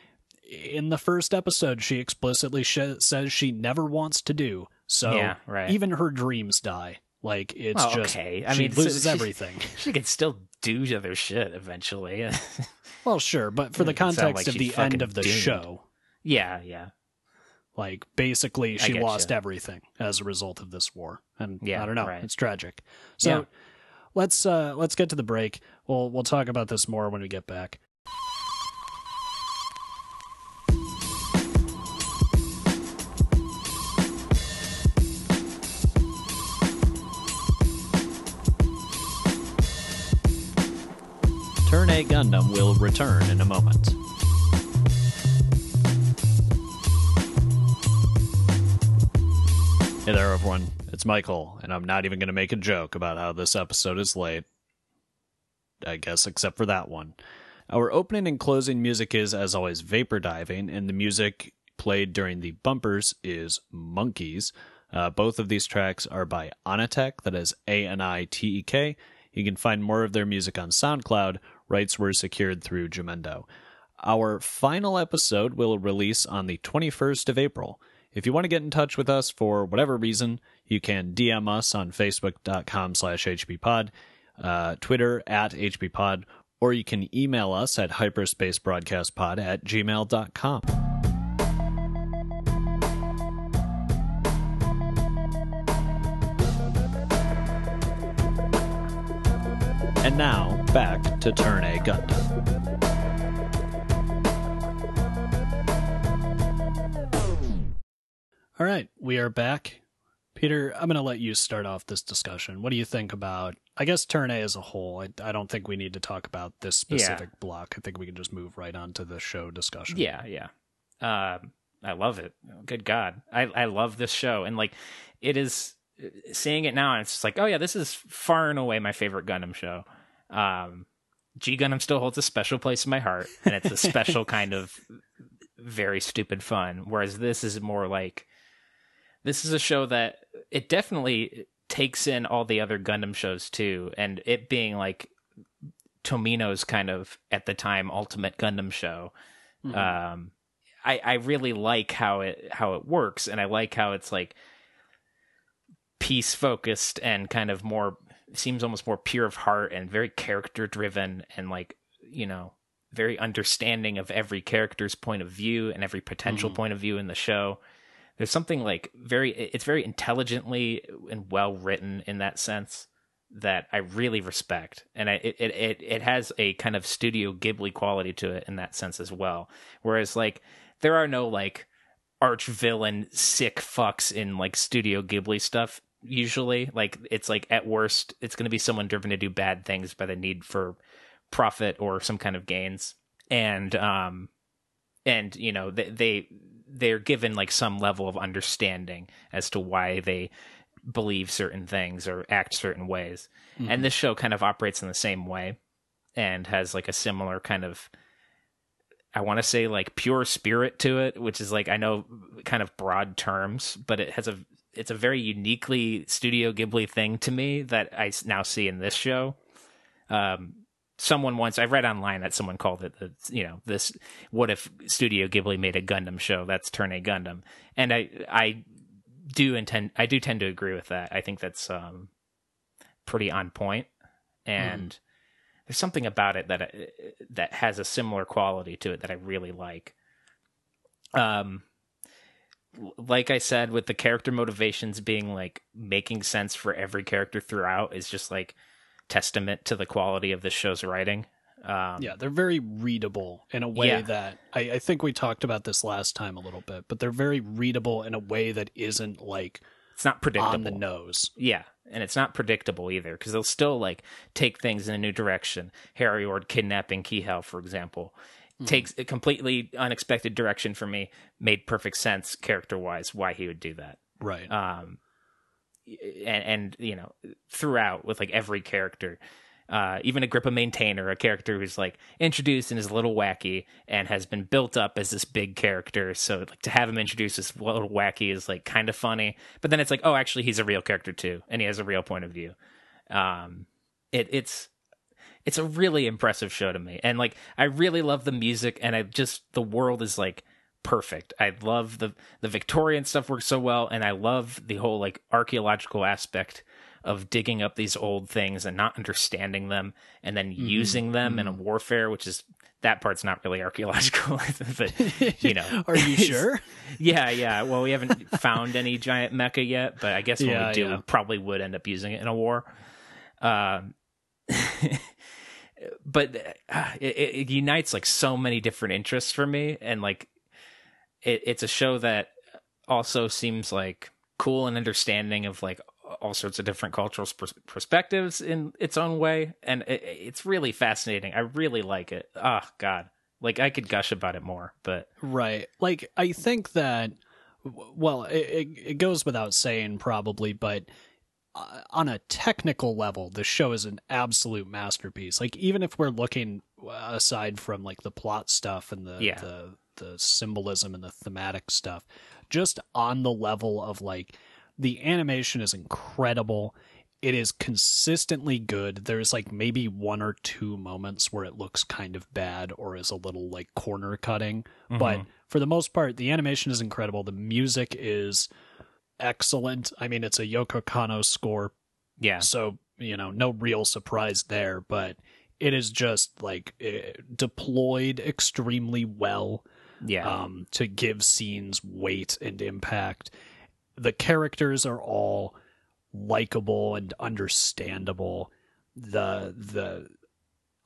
in the first episode she explicitly sh- says she never wants to do. So Yeah, right. even her dreams die. Like it's Well, just okay. I she mean, so loses she- everything. [laughs] She can still do other shit eventually. [laughs] well, sure, but for the context like of the end of the doomed. show, yeah, yeah, like basically she lost everything as a result of this war. And Yeah, I don't know, right. it's tragic. So Yeah. let's uh let's get to the break. We'll we'll talk about this more when we get back. Gundam will return in a moment. Hey there, everyone. It's Michael, and I'm not even going to make a joke about how this episode is late. I guess, except for that one. Our opening and closing music is, as always, Vapor Diving, and the music played during the bumpers is Monkeys. Uh, both of these tracks are by Anitek, that is A N I T E K. You can find more of their music on SoundCloud. Rights were secured through Jamendo. Our final episode will release on the 21st of April. If you want to get in touch with us for whatever reason, you can DM us on facebook.com slash hbpod, uh, Twitter at hbpod, or you can email us at hyperspacebroadcastpod at gmail.com. And now, back to Turn A Gundam. All right, we are back. Peter, I'm going to let you start off this discussion. What do you think about, I guess, Turn A as a whole? I, I don't think we need to talk about this specific block. I think we can just move right on to the show discussion. yeah, yeah. Um, I love it. Good God, I I love this show, and like, it is seeing it now, and it's just like, oh yeah, this is far and away my favorite Gundam show. Um, G Gundam still holds a special place in my heart, and it's a special [laughs] kind of very stupid fun. Whereas this is more like this is a show that it definitely takes in all the other Gundam shows too, and it being like Tomino's kind of at the time ultimate Gundam show. Mhm. Um, I I really like how it how it works, and I like how it's like piece focused and kind of more seems almost more pure of heart and very character driven and like you know very understanding of every character's point of view and every potential Mhm. point of view in the show there's something like very it's very intelligently and well written in that sense that I really respect, and I, it, it it it has a kind of Studio Ghibli quality to it in that sense as well. Whereas like there are no like arch villain sick fucks in like Studio Ghibli stuff. Usually, like it's like at worst, it's going to be someone driven to do bad things by the need for profit or some kind of gains, and um, and you know they they they're given like some level of understanding as to why they believe certain things or act certain ways. Mm-hmm. And this show kind of operates in the same way and has like a similar kind of I want to say like pure spirit to it, which is like I know kind of broad terms, but it has a it's a very uniquely Studio Ghibli thing to me that I now see in this show. Um someone once I read online that someone called it the you know this what if Studio Ghibli made a Gundam show? That's Turn A Gundam. And I I do intend I do tend to agree with that. I think that's um pretty on point. And there's something about it that uh, that has a similar quality to it that I really like. Um like I said with the character motivations being like making sense for every character throughout is just like testament to the quality of this show's writing. Um, yeah, they're very readable in a way Yeah. that I, I think we talked about this last time a little bit, but they're very readable in a way that isn't like it's not predictable on the nose. Yeah, and it's not predictable either because they'll still like take things in a new direction. Harry Ord kidnapping Kehoe, for example, mm. takes a completely unexpected direction for me. Made perfect sense character wise why he would do that. Right. Um, and and you know throughout with like every character uh, even Agrippa Maintainer, a character who's like introduced and is a little wacky and has been built up as this big character. So like to have him introduced as a little wacky is like kind of funny. But then it's like, oh, actually, he's a real character too, and he has a real point of view. Um, it, it's it's a really impressive show to me, and like I really love the music, and I just the world is like perfect. I love the the Victorian stuff works so well, and I love the whole like archaeological aspect of digging up these old things and not understanding them and then mm-hmm. using them mm-hmm. in a mm-hmm. warfare, which is that part's not really archaeological, [laughs] but you know, [laughs] are you sure? yeah, yeah. Well, we haven't found any giant mecha yet, but I guess when yeah, we do, yeah. we probably would end up using it in a war. Um, [laughs] but uh, it, it, unites like so many different interests for me, and like it, it's a show that also seems like cool and understanding of like all sorts of different cultural pers- perspectives in its own way, and it, it's really fascinating. I really like it. Oh God, like I could gush about it more, but right. Like I think that, well, it, it goes without saying probably, but uh, on a technical level, the show is an absolute masterpiece. Like even if we're looking aside from like the plot stuff and the yeah. the the symbolism and the thematic stuff, just on the level of like the animation is incredible. It is consistently good. There's like maybe one or two moments where it looks kind of bad or is a little like corner cutting. Mm-hmm. But for the most part, the animation is incredible. The music is excellent. I mean, it's a Yoko Kanno score. Yeah. So, you know, no real surprise there, but it is just like eh, deployed extremely well. Yeah. Um, to give scenes weight and impact the characters are all likable and understandable. The the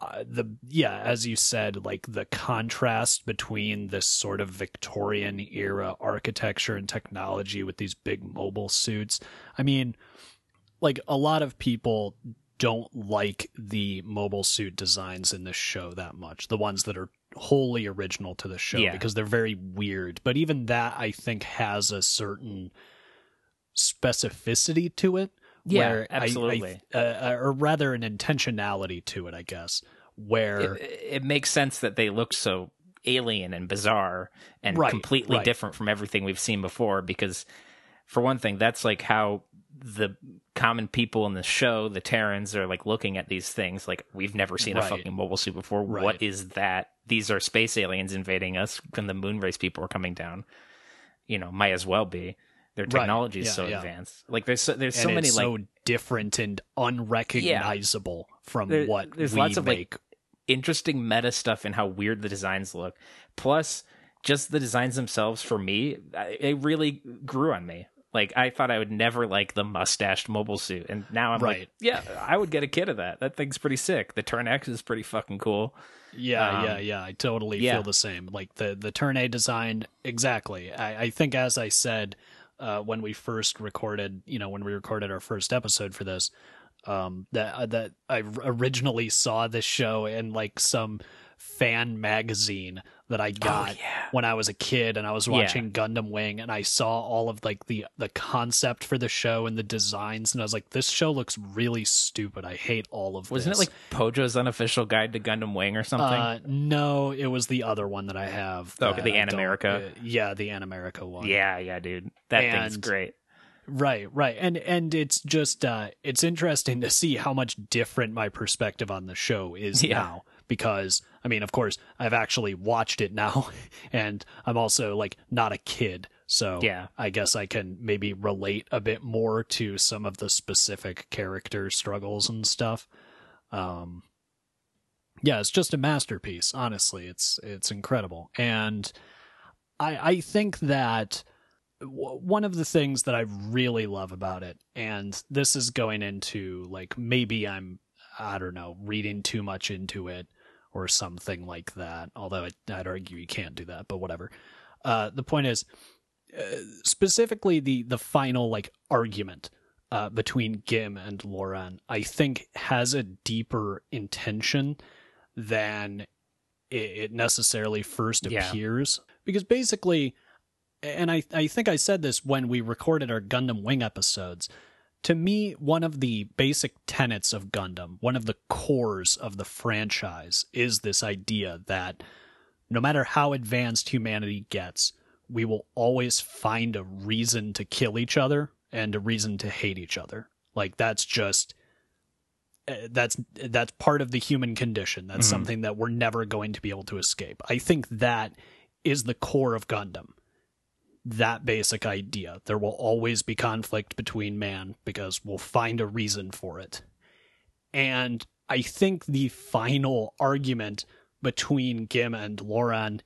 uh, the yeah, as you said, like the contrast between this sort of Victorian era architecture and technology with these big mobile suits. I mean, like a lot of people don't like the mobile suit designs in this show that much. The ones that are wholly original to the show yeah. because they're very weird. But even that I think has a certain specificity to it. Yeah, absolutely. I, I, uh, or rather, an intentionality to it, I guess, where it, it, makes sense that they look so alien and bizarre and right, completely right. different from everything we've seen before. Because, for one thing, that's like how the common people in the show, the Terrans, are like looking at these things like we've never seen right. a fucking mobile suit before. What is that? These are space aliens invading us, and the moon race people are coming down. You know, might as well be. Their technology right. is yeah, so yeah. advanced. Like there's so, there's so many like so different and unrecognizable yeah. from there, what there's lots of make. like interesting meta stuff and how weird the designs look. Plus, just the designs themselves for me, it really grew on me. Like I thought I would never like the mustached mobile suit, and now I'm right. like, yeah, I would get a kid of that. That thing's pretty sick. The Turn X is pretty fucking cool. Yeah, um, yeah, yeah. I totally yeah. feel the same. Like the the Turn A design, exactly. I, I think, as I said, uh, when we first recorded, you know, when we recorded our first episode for this, um, that uh, that I originally saw this show in like some fan magazine that I oh, got oh, yeah. when I was a kid and I was watching yeah. Gundam Wing and I saw all of like the the concept for the show and the designs and I was like this show looks really stupid. I hate all of this. Wasn't this. it like Pojo's unofficial guide to Gundam Wing or something? Uh, no, it was the other one that I have. Oh, the Animerica. Uh, yeah, the Animerica one. Yeah, yeah, dude. That and, thing's great. Right, right. And and it's just uh it's interesting to see how much different my perspective on the show is yeah. now because I mean, of course, I've actually watched it now, [laughs] and I'm also like not a kid, so yeah, I guess I can maybe relate a bit more to some of the specific character struggles and stuff. Um, yeah, it's just a masterpiece. Honestly, it's it's incredible, and I I think that one of the things that I really love about it, and this is going into like maybe I'm I don't know reading too much into it, or something like that. Although I'd argue you can't do that, but whatever. Uh, the point is, specifically the the final like argument uh, between Gim and Loran, I think has a deeper intention than it, it necessarily first Yeah. appears. Because basically, and I, I think I said this when we recorded our Gundam Wing episodes. To me, one of the basic tenets of Gundam, one of the cores of the franchise, is this idea that no matter how advanced humanity gets, we will always find a reason to kill each other and a reason to hate each other. Like that's just uh, that's that's part of the human condition. That's Mhm. something that we're never going to be able to escape. I think that is the core of Gundam. That basic idea. There will always be conflict between man because we'll find a reason for it. And I think the final argument between Gim and Loran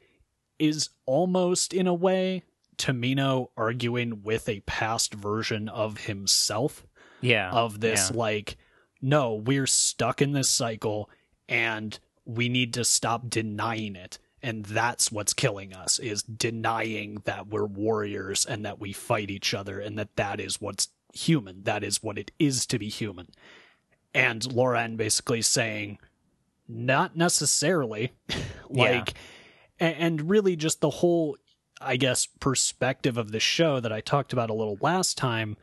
is almost in a way Tomino arguing with a past version of himself Yeah. of this yeah. like no we're stuck in this cycle and we need to stop denying it and that's what's killing us is denying that we're warriors and that we fight each other and that that is what's human that is what it is to be human. And Loran basically saying not necessarily. [laughs] Like a- and really just the whole i guess perspective of the show that i talked about a little last time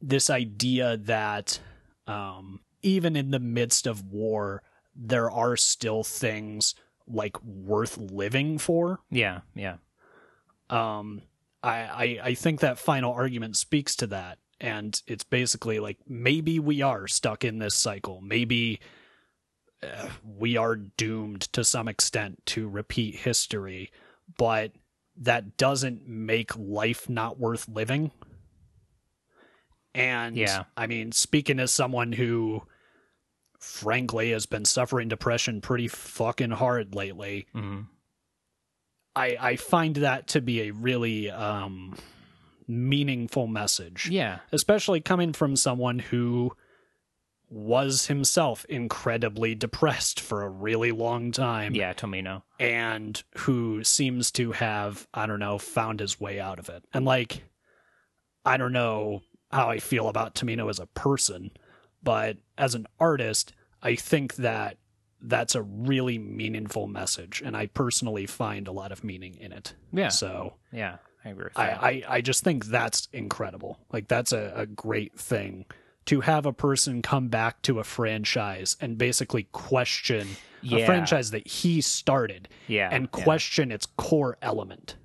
this idea that um, even in the midst of war, there are still things like worth living for. Yeah. Yeah. Um, I, I I think that final argument speaks to that, and it's basically like maybe we are stuck in this cycle. Maybe uh, we are doomed to some extent to repeat history, but that doesn't make life not worth living. And Yeah. I mean, speaking as someone who frankly has been suffering depression pretty fucking hard lately, hmm I I find that to be a really um meaningful message. Yeah. Especially coming from someone who was himself incredibly depressed for a really long time Yeah. Tomino. and who seems to have I don't know found his way out of it. And like I don't know how I feel about Tomino as a person, but as an artist, I think that that's a really meaningful message and I personally find a lot of meaning in it. Yeah. So Yeah. I agree with I, that. I, I just think that's incredible. Like that's a, a great thing to have a person come back to a franchise and basically question Yeah. a franchise that he started yeah. and yeah. question its core element.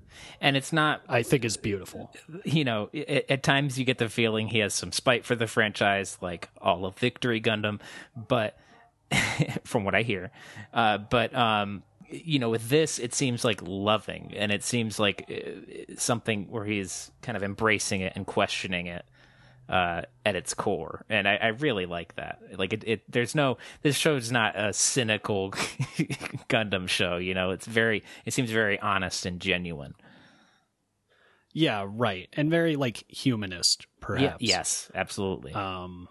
And it's not I think is beautiful. you know, at, at times you get the feeling he has some spite for the franchise, like all of Victory Gundam, but [laughs] from what I hear, uh, but um, you know, with this, it seems like loving, and it seems like uh, something where he's kind of embracing it and questioning it uh, at its core, and I, I really like that. Like it, it, there's no this show is not a cynical [laughs] Gundam show. You know, it's very, it seems very honest and genuine. Yeah, right. And very like humanist, Yeah, perhaps. yes, absolutely. Um,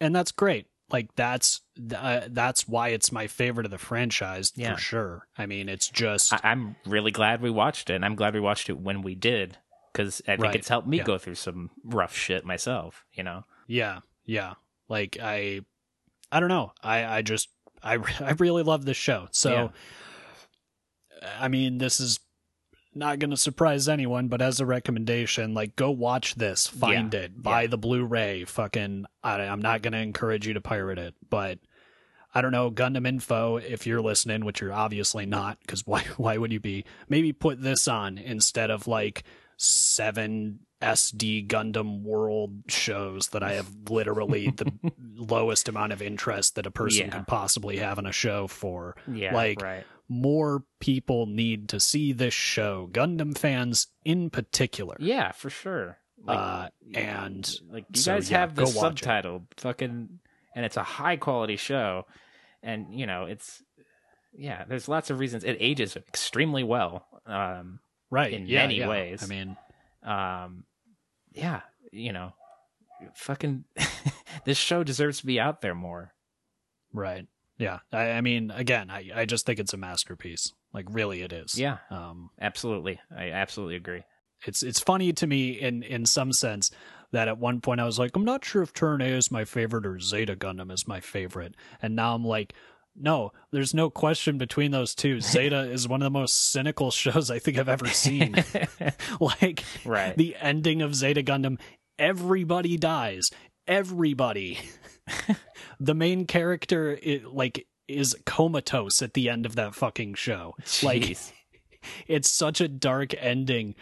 and that's great. Like that's uh, that's why it's my favorite of the franchise Yeah. for sure. I mean, it's just I, I'm really glad we watched it, and I'm glad we watched it when we did, because I think Right. it's helped me Yeah. go through some rough shit myself. You know? Yeah, yeah. Like I, I don't know. I, I just, I, [laughs] I really love this show. So, I mean, this is not going to surprise anyone, but as a recommendation, like go watch this, find it, buy Yeah. the Blu-ray. Fucking, I, I'm not going to encourage you to pirate it, but I don't know Gundam Info. If you're listening, which you're obviously not, because why? [laughs] Why would you be? Maybe put this on instead of like seven SD Gundam World shows that I have literally the [laughs] lowest amount of interest that a person Yeah. could possibly have in a show for. Yeah, Like, right. More people need to see this show, Gundam fans in particular. Yeah, for sure. Like, uh, and like you so, guys yeah, have the watch it. subtitle, fucking, and it's a high quality show, and you know it's. Yeah, there's lots of reasons. It ages extremely well. Um, right in yeah, many yeah. ways. I mean, um yeah you know fucking [laughs] this show deserves to be out there more right. Yeah. I, I mean, again, I, I just think it's a masterpiece. Like, really, it is. yeah Um, absolutely i absolutely agree it's it's funny to me in in some sense that at one point I was like, I'm not sure if Turn A is my favorite or Zeta Gundam is my favorite, and now I'm like. No, there's no question between those two. [laughs] Zeta is one of the most cynical shows I think I've ever seen. [laughs] like Right. the ending of Zeta Gundam, everybody dies. Everybody. [laughs] the main character it, like is comatose at the end of that fucking show. Like it's such a dark ending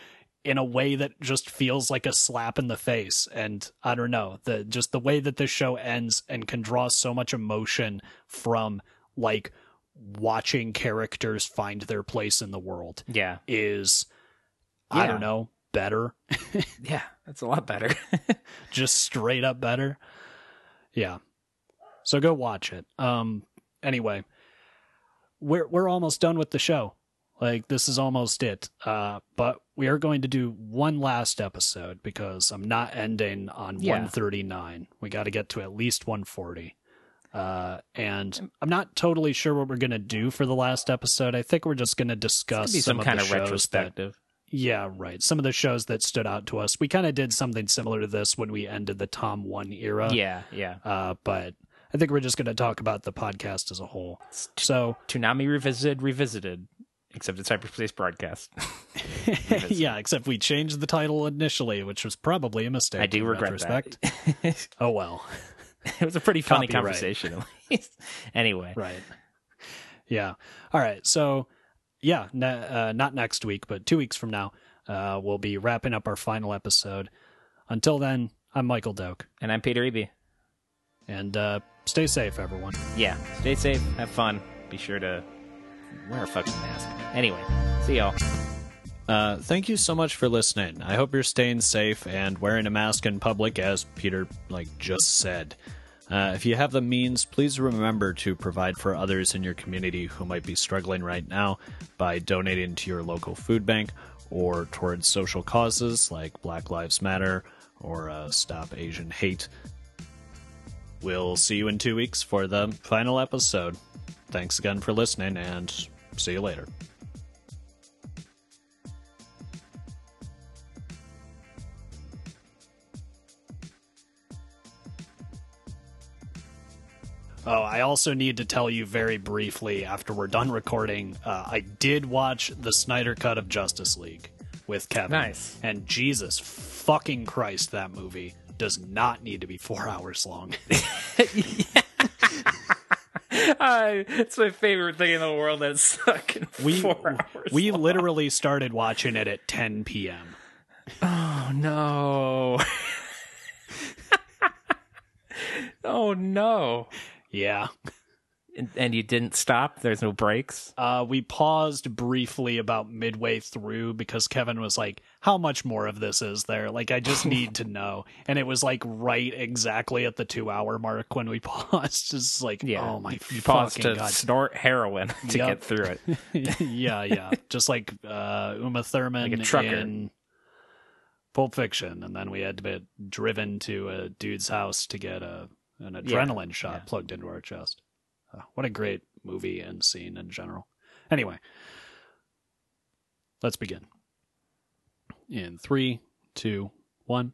in a way that just feels like a slap in the face and i don't know the just the way that this show ends and can draw so much emotion from like watching characters find their place in the world yeah. is i don't know better [laughs] Yeah. That's a lot better. [laughs] just straight up better yeah so go watch it um anyway we're we're almost done with the show like this is almost it uh but we are going to do one last episode because i'm not ending on Yeah. 139 we got to get to at least 140 uh and i'm not totally sure what we're going to do for the last episode i think we're just going to discuss Be some, of kind the of shows that- retrospective. yeah, right. Some of the shows that stood out to us. We kind of did something similar to this when we ended the Tom 1 era. yeah. Yeah. Uh, but I think we're just going to talk about the podcast as a whole. So, Toonami revisited, revisited, except it's hyperspace broadcast. [laughs] yeah, except we changed the title initially, which was probably a mistake. I do in regret retrospect. that. [laughs] Oh, well. [laughs] it was a pretty funny Copyright. conversation, at least. [laughs] anyway, Right. Yeah. All right. So, yeah, ne- uh, not next week, but two weeks from now, uh, we'll be wrapping up our final episode. Until then, I'm Michael Doak. and I'm Peter Eby. And uh, stay safe, everyone. Yeah, stay safe, have fun. Be sure to wear a fucking mask. Anyway, see y'all. Uh, thank you so much for listening. I hope you're staying safe and wearing a mask in public, as Peter like just said. Uh, if you have the means, please remember to provide for others in your community who might be struggling right now by donating to your local food bank or towards social causes like Black Lives Matter or uh, Stop Asian Hate. We'll see you in two weeks for the final episode. Thanks again for listening, and see you later. Oh, I also need to tell you very briefly after we're done recording, uh, I did watch the Snyder Cut of Justice League with Kevin. Nice. And Jesus fucking Christ, that movie does not need to be four [laughs] hours long. [laughs] Uh, [laughs] it's my favorite thing in the world. That's fucking We four hours. we long. literally started watching it at 10 p.m. Oh no. oh no. Yeah. And, and you didn't stop. There's no breaks. Uh, we paused briefly about midway through because Kevin was like, "How much more of this is there? Like, I just need to [laughs] know." And it was like right exactly at the two-hour mark when we [laughs] paused. Just like, Yeah. oh my You paused to god! snort heroin [laughs] to Yup. get through it. yeah, yeah, just like uh, Uma Thurman Like a trucker. in Pulp Fiction, and then we had to be driven to a dude's house to get a an adrenaline shot yeah. plugged into our chest. Uh, what a great movie and scene in general. Anyway, let's begin. In three, two, one.